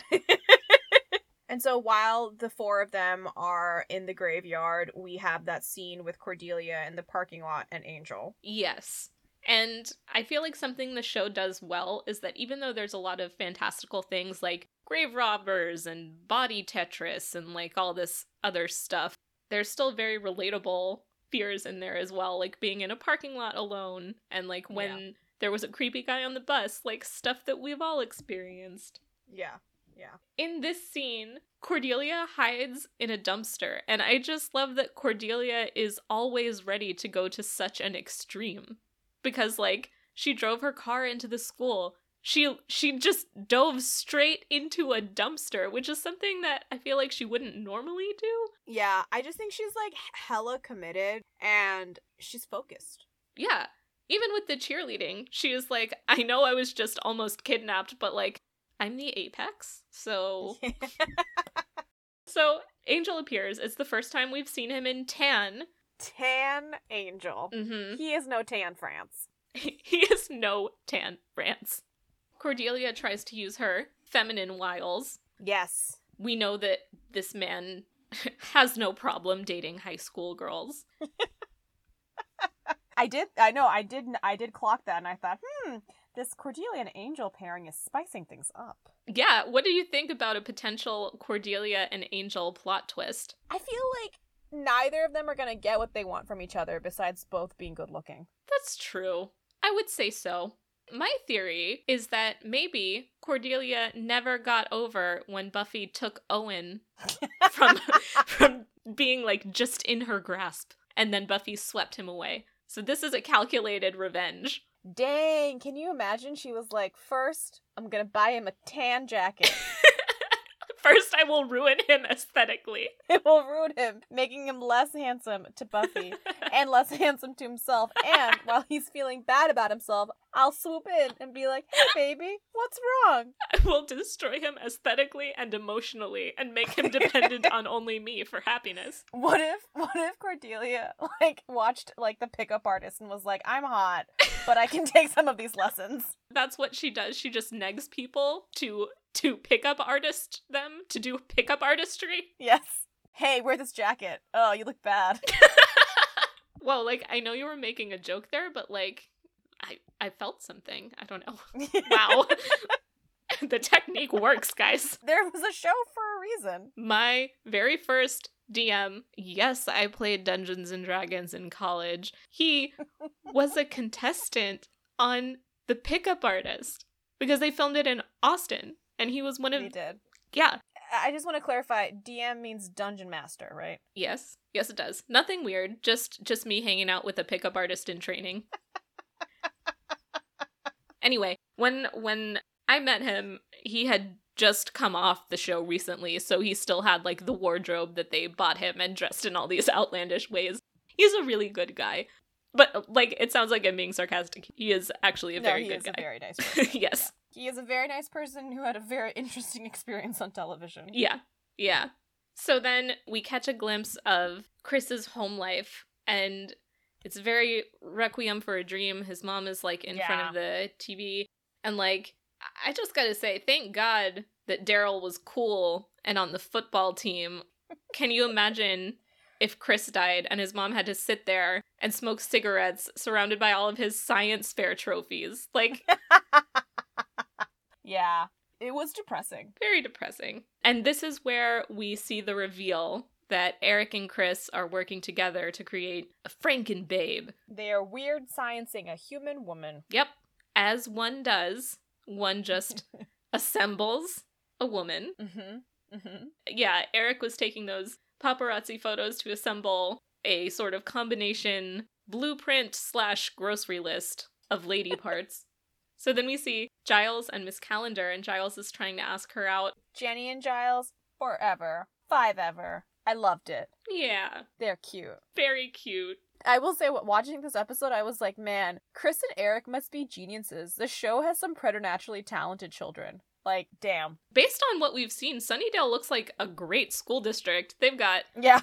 And so while the four of them are in the graveyard, we have that scene with Cordelia in the parking lot and Angel. Yes. And I feel like something the show does well is that even though there's a lot of fantastical things like grave robbers and body Tetris and like all this other stuff, there's still very relatable fears in there as well, like being in a parking lot alone and like when Yeah. there was a creepy guy on the bus, like stuff that we've all experienced. Yeah. Yeah. In this scene, Cordelia hides in a dumpster, and I just love that Cordelia is always ready to go to such an extreme. Because like she drove her car into the school. She she just dove straight into a dumpster, which is something that I feel like she wouldn't normally do. Yeah, I just think she's like hella committed and she's focused. Yeah. Even with the cheerleading, she is like, I know I was just almost kidnapped, but like I'm the apex. So So Angel appears. It's the first time we've seen him in tan. tan Angel. Mm-hmm. He is no tan France. he is no tan France. Cordelia tries to use her feminine wiles. Yes. We know that this man has no problem dating high school girls. I did I know, I did I did clock that and I thought, hmm, this Cordelia and Angel pairing is spicing things up. Yeah, what do you think about a potential Cordelia and Angel plot twist? I feel like neither of them are gonna get what they want from each other besides both being good looking. That's true. I would say so. My theory is that maybe Cordelia never got over when Buffy took Owen from from being like just in her grasp and then Buffy swept him away. So this is a calculated revenge. Dang, can you imagine? She was like, first, I'm gonna buy him a tan jacket. First I will ruin him aesthetically. it will ruin him, making him less handsome to Buffy and less handsome to himself. And while he's feeling bad about himself, I'll swoop in and be like, hey, baby, what's wrong? I will destroy him aesthetically and emotionally and make him dependent on only me for happiness. What if, what if Cordelia, like, watched, like, the pickup artist and was like, I'm hot, but I can take some of these lessons? That's what she does. She just negs people to to pickup artist them to do pickup artistry. Yes. Hey, wear this jacket. Oh, you look bad. well, like I know you were making a joke there, but like I I felt something. I don't know. Wow. the technique works, guys. There was a show for a reason. My very first DM, yes, I played Dungeons and Dragons in college. He was a contestant on The Pickup Artist because they filmed it in Austin and he was one of He did. Yeah. I just want to clarify DM means dungeon master, right? Yes. Yes it does. Nothing weird. Just just me hanging out with a pickup artist in training. anyway, when when I met him, he had just come off the show recently, so he still had like the wardrobe that they bought him and dressed in all these outlandish ways. He's a really good guy. But like it sounds like I'm being sarcastic. He is actually a no, very he good is guy. a very nice person. yes. He is a very nice person who had a very interesting experience on television. Yeah. Yeah. So then we catch a glimpse of Chris's home life and it's very requiem for a dream. His mom is like in front of the TV and like I just got to say thank God that Daryl was cool and on the football team. Can you imagine if Chris died and his mom had to sit there and smoke cigarettes surrounded by all of his science fair trophies? Like yeah. It was depressing. Very depressing. And this is where we see the reveal that Eric and Chris are working together to create a Franken babe. They are weird sciencing a human woman. Yep. As one does, one just assembles a woman. Mm-hmm. Mm-hmm. Yeah, Eric was taking those paparazzi photos to assemble a sort of combination blueprint slash grocery list of lady parts. So then we see Giles and Miss Calendar, and Giles is trying to ask her out. Jenny and Giles, forever. Five ever. I loved it. Yeah, They're cute. very cute. I will say, watching this episode, I was like, man, Chris and Eric must be geniuses. The show has some preternaturally talented children. Like, damn. Based on what we've seen, Sunnydale looks like a great school district. They've got Yeah.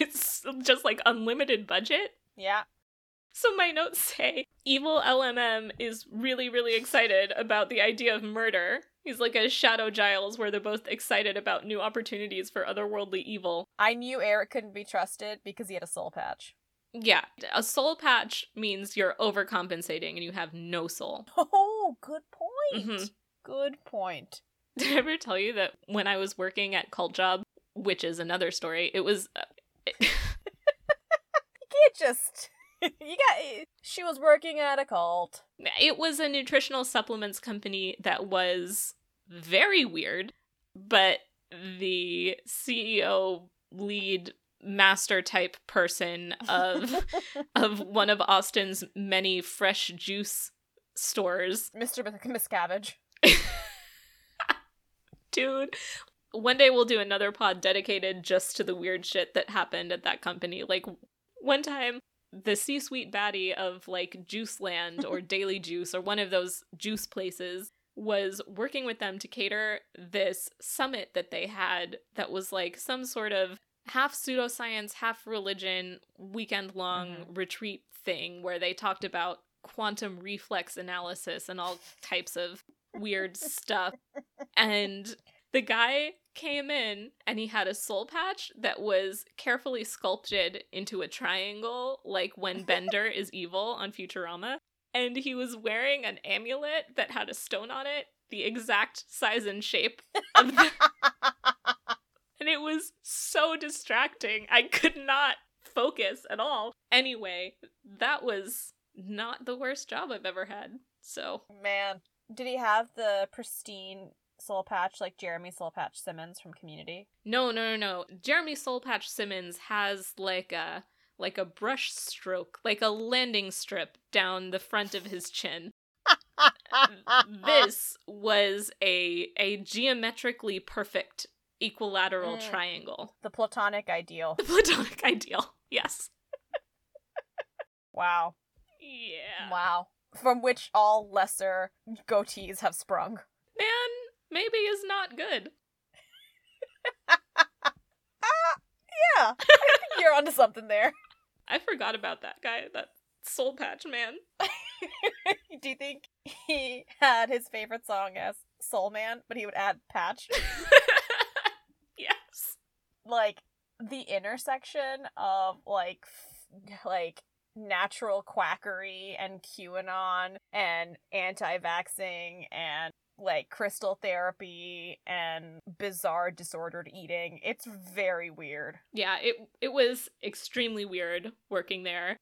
it's just like unlimited budget. Yeah. So my notes say evil LMM is really really excited about the idea of murder. He's like a Shadow Giles where they're both excited about new opportunities for otherworldly evil. I knew Eric couldn't be trusted because he had a soul patch. Yeah, a soul patch means you're overcompensating and you have no soul. Oh, good point. Mhm. Good point. Did I ever tell you that when I was working at Cult Job, which is another story, it was uh, You can't just. you got. She was working at a cult. It was a nutritional supplements company that was very weird, but the CEO lead master type person of of one of Austin's many fresh juice stores. Mr. Miscavige. Dude, one day we'll do another pod dedicated just to the weird shit that happened at that company. Like one time the C-suite baddie of like Juice Land or Daily Juice or one of those juice places was working with them to cater this summit that they had that was like some sort of half pseudoscience, half religion, weekend long Mhm. retreat thing where they talked about quantum reflex analysis and all types of weird stuff. And the guy came in and he had a soul patch that was carefully sculpted into a triangle, like when Bender is evil on Futurama. And he was wearing an amulet that had a stone on it, the exact size and shape of the. and and it was so distracting. I could not focus at all. Anyway, that was not the worst job I've ever had. So, Man, did he have the pristine soul patch like Jeremy Soul Patch Simmons from Community? no, no, no, no. Jeremy Soulpatch Simmons has like a like a brush stroke, like a landing strip down the front of his chin. this was a a geometrically perfect equilateral Mm. triangle. the platonic ideal. The platonic ideal. Yes. Wow. Yeah. Wow. From which all lesser goatees have sprung. Man, maybe is not good. Yeah. I think you're onto something there. I forgot about that guy, that soul patch man. Do you think he had his favorite song as Soul Man, but he would add patch? yes. like the intersection of like f- like natural quackery and QAnon and anti-vaxxing and like crystal therapy and bizarre disordered eating. It's very weird. Yeah, it it was extremely weird working there.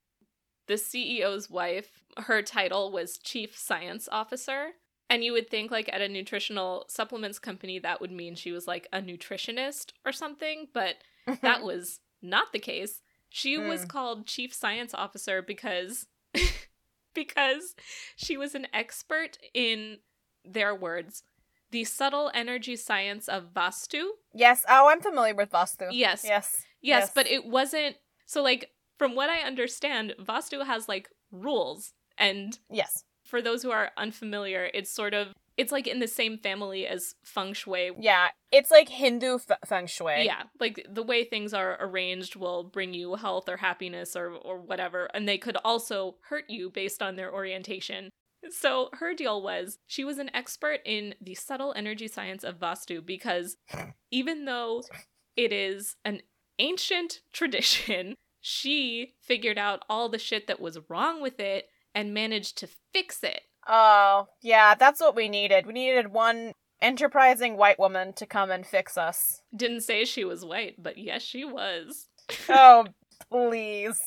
The CEO's wife, her title was Chief Science Officer. And you would think, like, at a nutritional supplements company, that would mean she was like a nutritionist or something, but that was not the case. She was Mm. called Chief Science Officer because because she was an expert in their words, the subtle energy science of Vastu. yes. Oh, I'm familiar with Vastu. Yes. Yes. Yes, but it wasn't so like from what I understand, Vastu has like rules and yes. for those who are unfamiliar, it's sort of it's like in the same family as feng shui. Yeah. It's like Hindu f- feng shui. Yeah, like the way things are arranged will bring you health or happiness or or whatever, and they could also hurt you based on their orientation. So her deal was she was an expert in the subtle energy science of Vastu because even though it is an ancient tradition, she figured out all the shit that was wrong with it and managed to fix it. Oh, yeah, that's what we needed. We needed one enterprising white woman to come and fix us. Didn't say she was white, but yes, she was. Oh, please.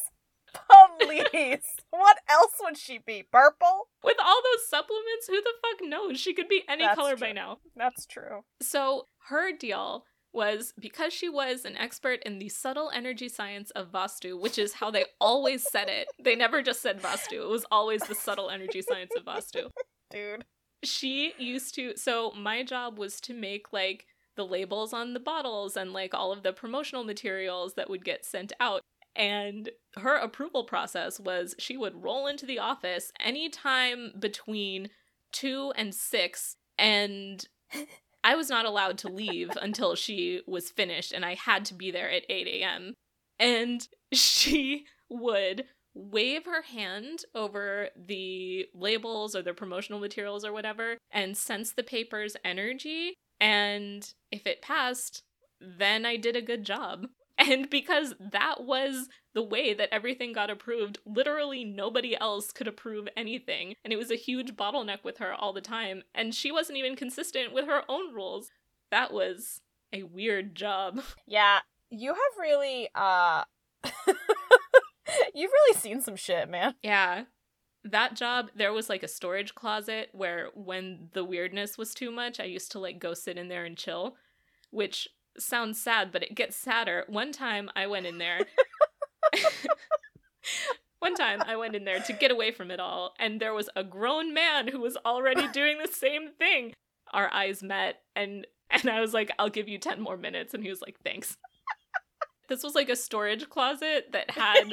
Please. what else would she be? Purple? With all those supplements, who the fuck knows? She could be any That's color by now. That's true. So her deal was because she was an expert in the subtle energy science of Vastu, which is how they always said it. They never just said Vastu. It was always the subtle energy science of Vastu. Dude. She used to so my job was to make like the labels on the bottles and like all of the promotional materials that would get sent out. And her approval process was she would roll into the office anytime between two and six, and I was not allowed to leave until she was finished, and I had to be there at 8 a.m. And she would wave her hand over the labels or the promotional materials or whatever and sense the paper's energy. And if it passed, then I did a good job. And because that was the way that everything got approved, literally nobody else could approve anything. And it was a huge bottleneck with her all the time. And she wasn't even consistent with her own rules. That was a weird job. Yeah, you have really, uh. You've really seen some shit, man. Yeah. That job, there was like a storage closet where when the weirdness was too much, I used to like go sit in there and chill, which sounds sad, but it gets sadder. One time I went in there. One time I went in there to get away from it all, and there was a grown man who was already doing the same thing. Our eyes met, and and I was like, "I'll give you ten more minutes," and he was like, "Thanks." This was like a storage closet that had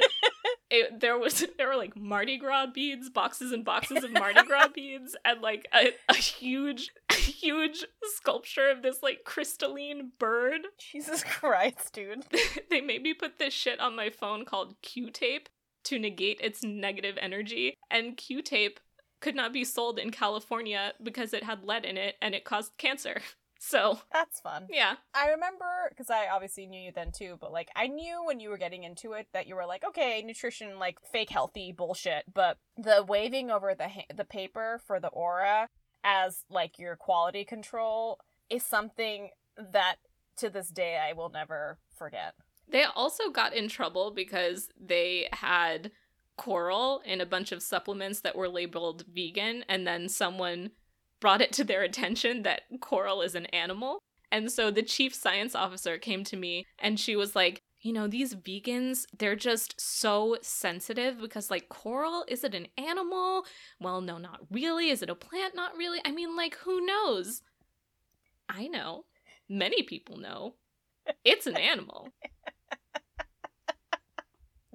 it, there was there were like Mardi Gras beads, boxes and boxes of Mardi Gras beads, and like a, a huge, a huge sculpture of this like crystalline bird. Jesus Christ, dude. they made me put this shit on my phone called Q tape to negate its negative energy, and Q tape could not be sold in California because it had lead in it and it caused cancer. So That's fun. yeah, I remember because I obviously knew you then too, but like I knew when you were getting into it that you were like, okay, nutrition, like fake healthy bullshit. But the waving over the ha- the paper for the aura as like your quality control is something that to this day I will never forget. They also got in trouble because they had coral in a bunch of supplements that were labeled vegan, and then someone brought it to their attention that coral is an animal. And so the chief science officer came to me and she was like, you know, these vegans, they're just so sensitive because, like, coral, is it an animal? Well, no, not really. Is it a plant? Not really. I mean, like, who knows? I know. Many people know. It's an animal.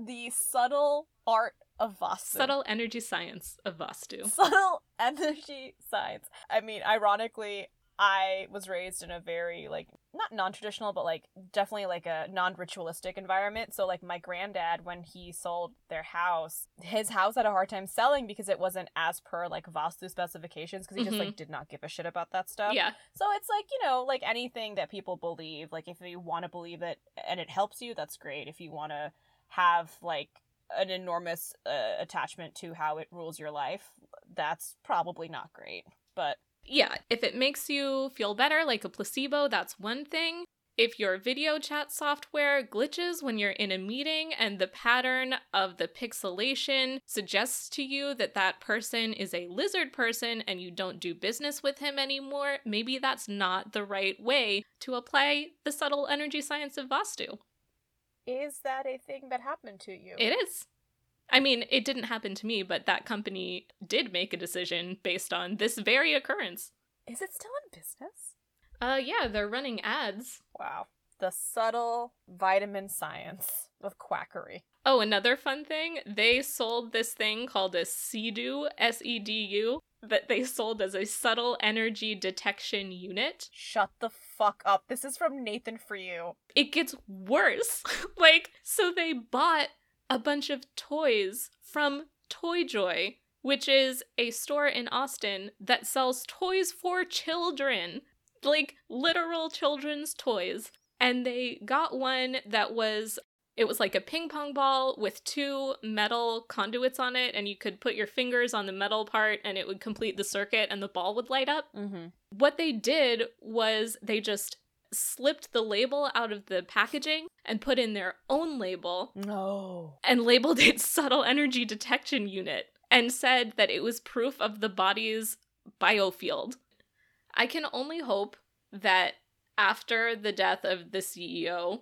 The subtle art of Vastu. Subtle energy science of Vastu. subtle energy science. I mean, ironically, I was raised in a very like not non-traditional but like definitely like a non-ritualistic environment. So like my granddad when he sold their house, his house had a hard time selling because it wasn't as per like Vastu specifications because he just Mhm. like did not give a shit about that stuff. Yeah. So it's like, you know, like anything that people believe, like if you want to believe it and it helps you, that's great. If you want to have like an enormous uh, attachment to how it rules your life, that's probably not great. But Yeah, if it makes you feel better like a placebo, that's one thing. If your video chat software glitches when you're in a meeting and the pattern of the pixelation suggests to you that that person is a lizard person and you don't do business with him anymore, maybe that's not the right way to apply the subtle energy science of Vastu. Is that a thing that happened to you? It is. I mean, it didn't happen to me, but that company did make a decision based on this very occurrence. is it still in business? Uh, yeah, they're running ads. Wow. The subtle vitamin science of quackery. Oh, another fun thing, they sold this thing called a SEDU, S E D U, that they sold as a subtle energy detection unit. Shut the fuck up. This is from Nathan for you. It gets worse. like, so they bought a bunch of toys from Toy Joy, which is a store in Austin that sells toys for children, like literal children's toys. And they got one that was it was like a ping pong ball with two metal conduits on it, and you could put your fingers on the metal part and it would complete the circuit and the ball would light up. Mm-hmm. What they did was they just slipped the label out of the packaging and put in their own label No. and labeled it subtle energy detection unit and said that it was proof of the body's biofield. I can only hope that after the death of the CEO,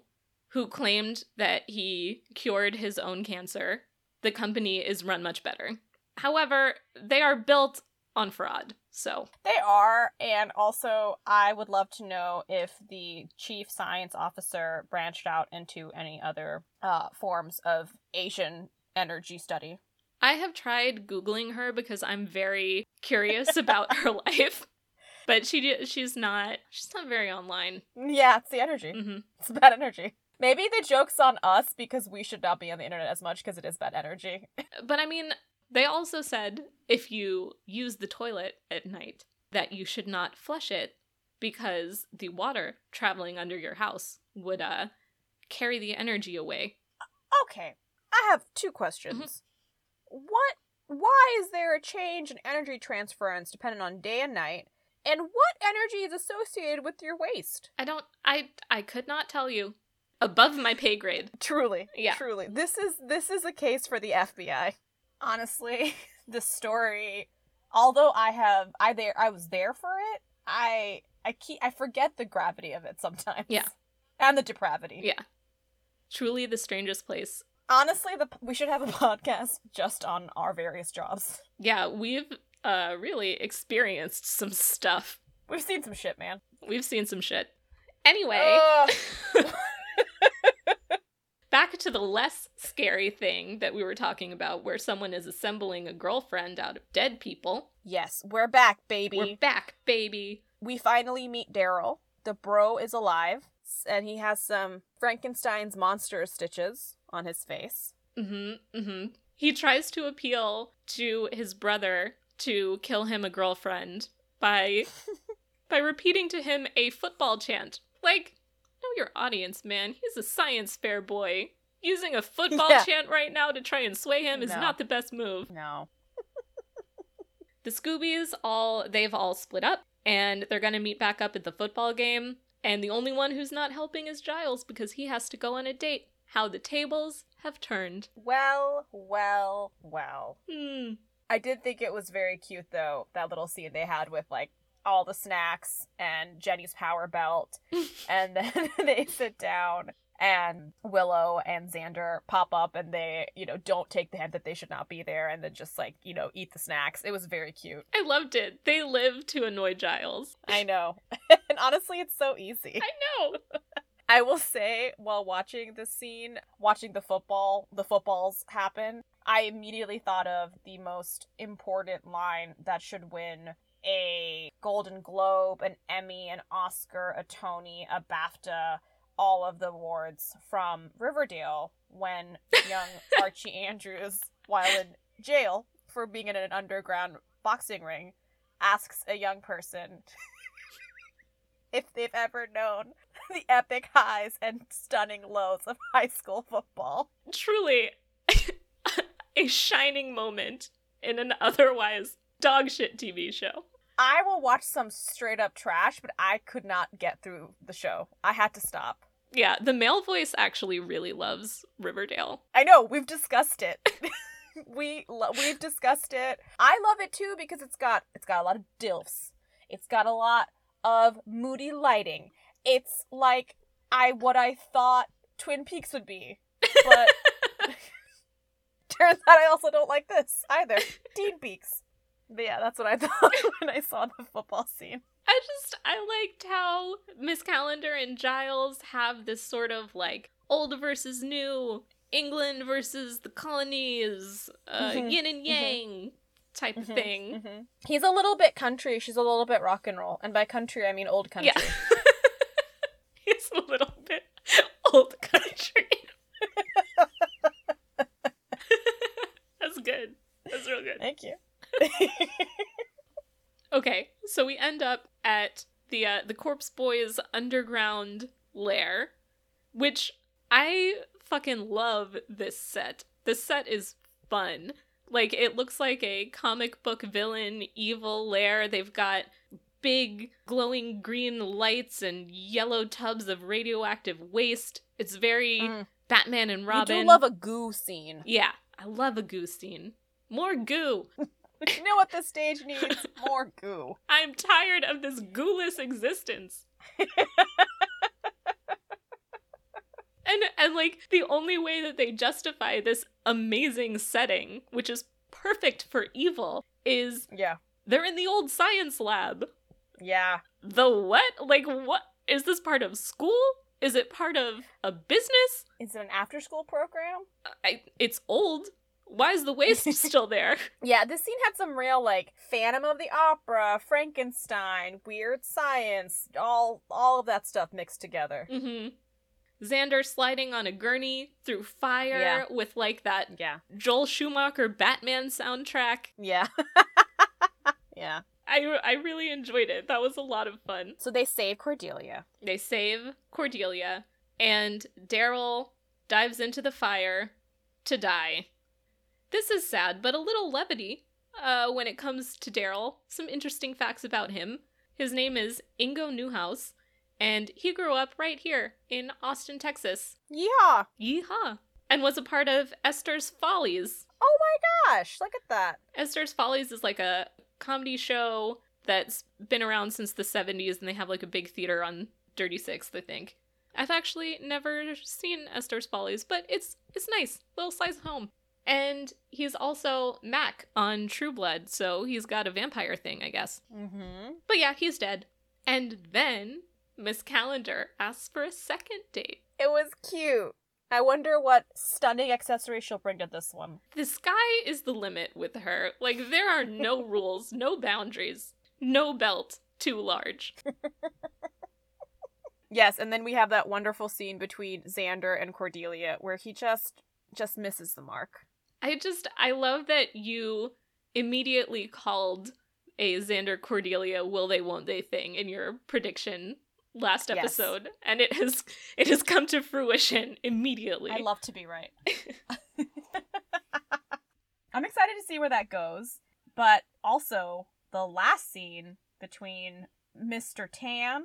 who claimed that he cured his own cancer, the company is run much better. However, they are built on fraud, so They are, and also I would love to know if the chief science officer branched out into any other uh, forms of Asian energy study. I have tried googling her because I'm very curious about her life, but she she's not she's not very online. Yeah, it's the energy. hmm It's bad energy. Maybe the joke's on us because we should not be on the internet as much because it is bad energy. But I mean, they also said if you use the toilet at night that you should not flush it because the water traveling under your house would uh carry the energy away. Okay, I have two questions. What? Why is there a change in energy transference depending on day and night? And what energy is associated with your waste? I don't I I could not tell you. Above my pay grade. Truly, Yeah. truly, this is this is a case for the FBI. Honestly, the story. Although I have, I there, I was there for it. I, I keep, I forget the gravity of it sometimes. Yeah. and the depravity. Yeah. Truly the strangest place. Honestly, the we should have a podcast just on our various jobs. Yeah, we've uh really experienced some stuff. We've seen some shit, man. We've seen some shit. Anyway, Ugh. back to the less scary thing that we were talking about where someone is assembling a girlfriend out of dead people. yes, we're back, baby. We're back, baby. we finally meet Daryl. The bro is alive, and he has some Frankenstein's monster stitches on his face. Mhm. Mhm. He tries to appeal to his brother to kill him a girlfriend by by repeating to him a football chant. Like, know your audience, man. He's a science fair boy. Using a football Yeah. chant right now to try and sway him is No. not the best move. No. The Scoobies all they've all split up and they're going to meet back up at the football game. And the only one who's not helping is Giles because he has to go on a date. How the tables have turned. Well, well, well. Hmm. I did think it was very cute though, that little scene they had with like all the snacks and Jenny's power belt. and then they sit down and Willow and Xander pop up and they, you know, don't take the hint that they should not be there and then just like, you know, eat the snacks. It was very cute. I loved it. They live to annoy Giles. I know. and honestly, it's so easy. I know. I will say, while watching this scene, watching the football, the footballs happen, I immediately thought of the most important line that should win a Golden Globe, an Emmy, an Oscar, a Tony, a BAFTA, all of the awards from Riverdale when young Archie Andrews, while in jail for being in an underground boxing ring, asks a young person if they've ever known the epic highs and stunning lows of high school football. Truly, a shining moment in an otherwise dogshit TV show. I will watch some straight up trash, but I could not get through the show. I had to stop. Yeah, the male voice actually really loves Riverdale. I know we've discussed it. we lo- we've discussed it. I love it too because it's got it's got a lot of dilfs. It's got a lot of moody lighting. It's like I what I thought Twin Peaks would be, but turns out I also don't like this either. Teen Peaks. But yeah, that's what I thought when I saw the football scene. I just I liked how Miss Calendar and Giles have this sort of like old versus new, England versus the colonies, uh, Mhm, yin and yang type of Mhm, thing. mhm. He's a little bit country. She's a little bit rock and roll, and by country I mean old country. Yeah. it's a little bit old country. That's good. That's real good. Thank you. Okay, so we end up at the uh, the Corpse Boys underground lair, which I fucking love this set. This set is fun. Like it looks like a comic book villain evil lair. They've got big glowing green lights and yellow tubs of radioactive waste. It's very Mm. Batman and Robin. You do love a goo scene. yeah, I love a goo scene. More goo. But you know what this stage needs? More goo. I'm tired of this gooless existence. and and like the only way that they justify this amazing setting, which is perfect for evil, is Yeah. they're in the old science lab. Yeah. The what? Like what is this part of school? Is it part of a business? Is it an after school program? I, it's old. Why is the waste still there? Yeah, this scene had some real like Phantom of the Opera, Frankenstein, weird science, all all of that stuff mixed together. hmm Xander sliding on a gurney through fire Yeah. with like that Yeah. Joel Schumacher Batman soundtrack. Yeah. yeah. I I really enjoyed it. That was a lot of fun. So they save Cordelia. They save Cordelia and Daryl dives into the fire to die. This is sad, but a little levity uh, when it comes to Daryl. Some interesting facts about him. His name is Ingo Neuhaus, and he grew up right here in Austin, Texas. Yeah. Yeehaw! And was a part of Esther's Follies. Oh my gosh, look at that. Esther's Follies is like a comedy show that's been around since the 70s, and they have like a big theater on Dirty Sixth, I think. I've actually never seen Esther's Follies, but it's it's nice, little size home. And he's also Mac on True Blood, so he's got a vampire thing, I guess. Mm-hmm. But yeah, he's dead. And then Miss Calendar asks for a second date. It was cute. I wonder what stunning accessory she'll bring to this one. The sky is the limit with her. Like, there are no rules, no boundaries, no belt too large. Yes, and then we have that wonderful scene between Xander and Cordelia where he just just misses the mark. I just, I love that you immediately called a Xander Cordelia will they won't they thing in your prediction last Yes. episode and it has it has come to fruition immediately. I love to be right. I'm excited to see where that goes, but also the last scene between Mr. Tan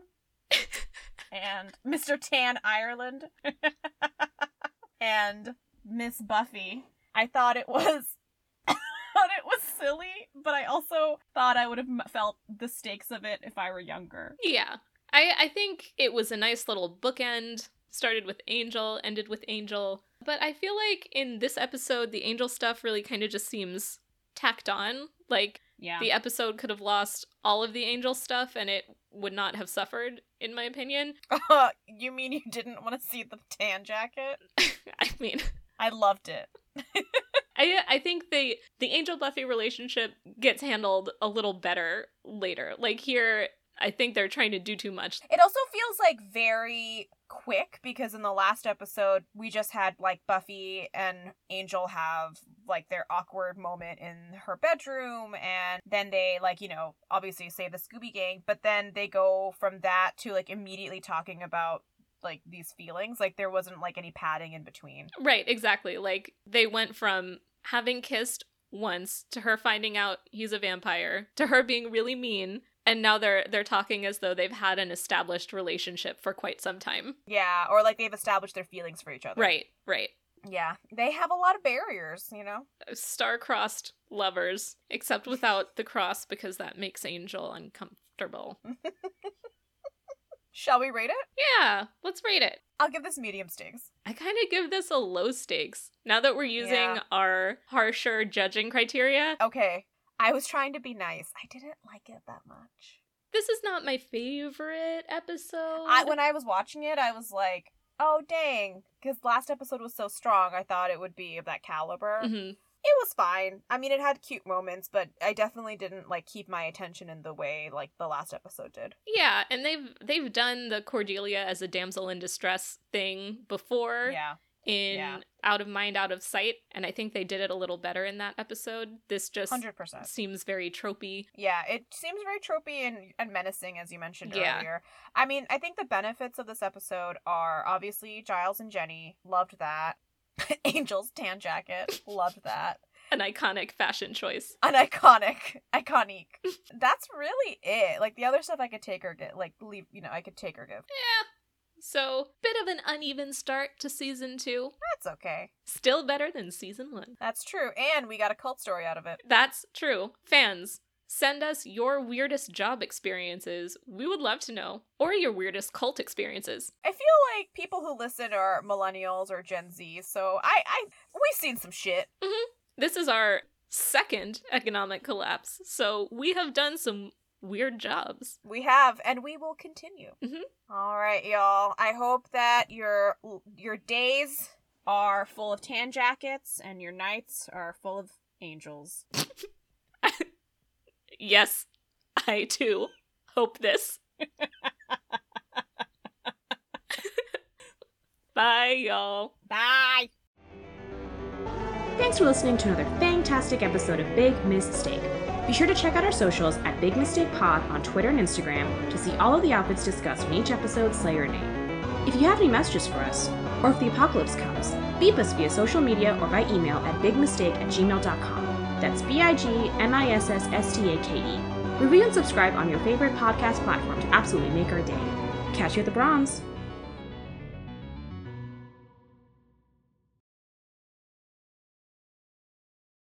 and Mr. Tan Ireland and Miss Buffy. I thought it was thought it was silly, but I also thought I would have felt the stakes of it if I were younger. Yeah. I, I think it was a nice little bookend. Started with Angel, ended with Angel. But I feel like in this episode, the Angel stuff really kind of just seems tacked on. Like, Yeah. the episode could have lost all of the Angel stuff and it would not have suffered, in my opinion. you mean you didn't want to see the tan jacket? I mean, I loved it. I I think the the Angel Buffy relationship gets handled a little better later. Like here, I think they're trying to do too much. It also feels like very quick because in the last episode we just had like Buffy and Angel have like their awkward moment in her bedroom and then they like, you know, obviously say the Scooby Gang, but then they go from that to like immediately talking about like these feelings. Like there wasn't like any padding in between. Right, exactly. Like they went from having kissed once to her finding out he's a vampire to her being really mean and now they're they're talking as though they've had an established relationship for quite some time. Yeah, or like they've established their feelings for each other. Right, right. Yeah. They have a lot of barriers, you know? Star-crossed lovers, except without the cross because that makes Angel uncomfortable. Shall we rate it? Yeah, let's rate it. I'll give this medium stakes. I kind of give this a low stakes. Now that we're using Yeah. our harsher judging criteria, Okay. I was trying to be nice. I didn't like it that much. this is not my favorite episode. I when I was watching it, I was like, "Oh dang!" Because last episode was so strong, I thought it would be of that caliber. Mhm. It was fine. I mean, it had cute moments, but I definitely didn't like keep my attention in the way like the last episode did. Yeah, and they've they've done the Cordelia as a damsel in distress thing before Yeah, in yeah. Out of Mind, Out of Sight, and I think they did it a little better in that episode. This just hundred percent. seems very tropey. Yeah, it seems very tropey and, and menacing, as you mentioned Yeah. earlier. I mean, I think the benefits of this episode are obviously Giles and Jenny loved that. Angel's tan jacket loved that. An iconic fashion choice. An iconic, iconic. That's really it. Like the other stuff, I could take or give. Like leave, you know, I could take or give. Yeah. So, bit of an uneven start to season two. That's okay. Still better than season one. That's true. And we got a cult story out of it. That's true. Fans, send us your weirdest job experiences. We would love to know. Or your weirdest cult experiences. I feel like people who listen are millennials or Gen Z, so I, I, we've seen some shit. This is our second economic collapse, so we have done some weird jobs. We have, and we will continue. Mhm. All right, y'all. I hope that your your days are full of tan jackets and your nights are full of angels. Yes, I too hope this. Bye, y'all. Bye. Thanks for listening to another fantastic episode of Big Mistake. Be sure to check out our socials at Big Mistake Pod on Twitter and Instagram to see all of the outfits discussed in each episode, Slayer name. If you have any messages for us, or if the apocalypse comes, beep us via social media or by email at bigmistake at gmail.com. That's B I G M I S S S T A K E. Review and subscribe on your favorite podcast platform to absolutely make our day. Catch you at the bronze.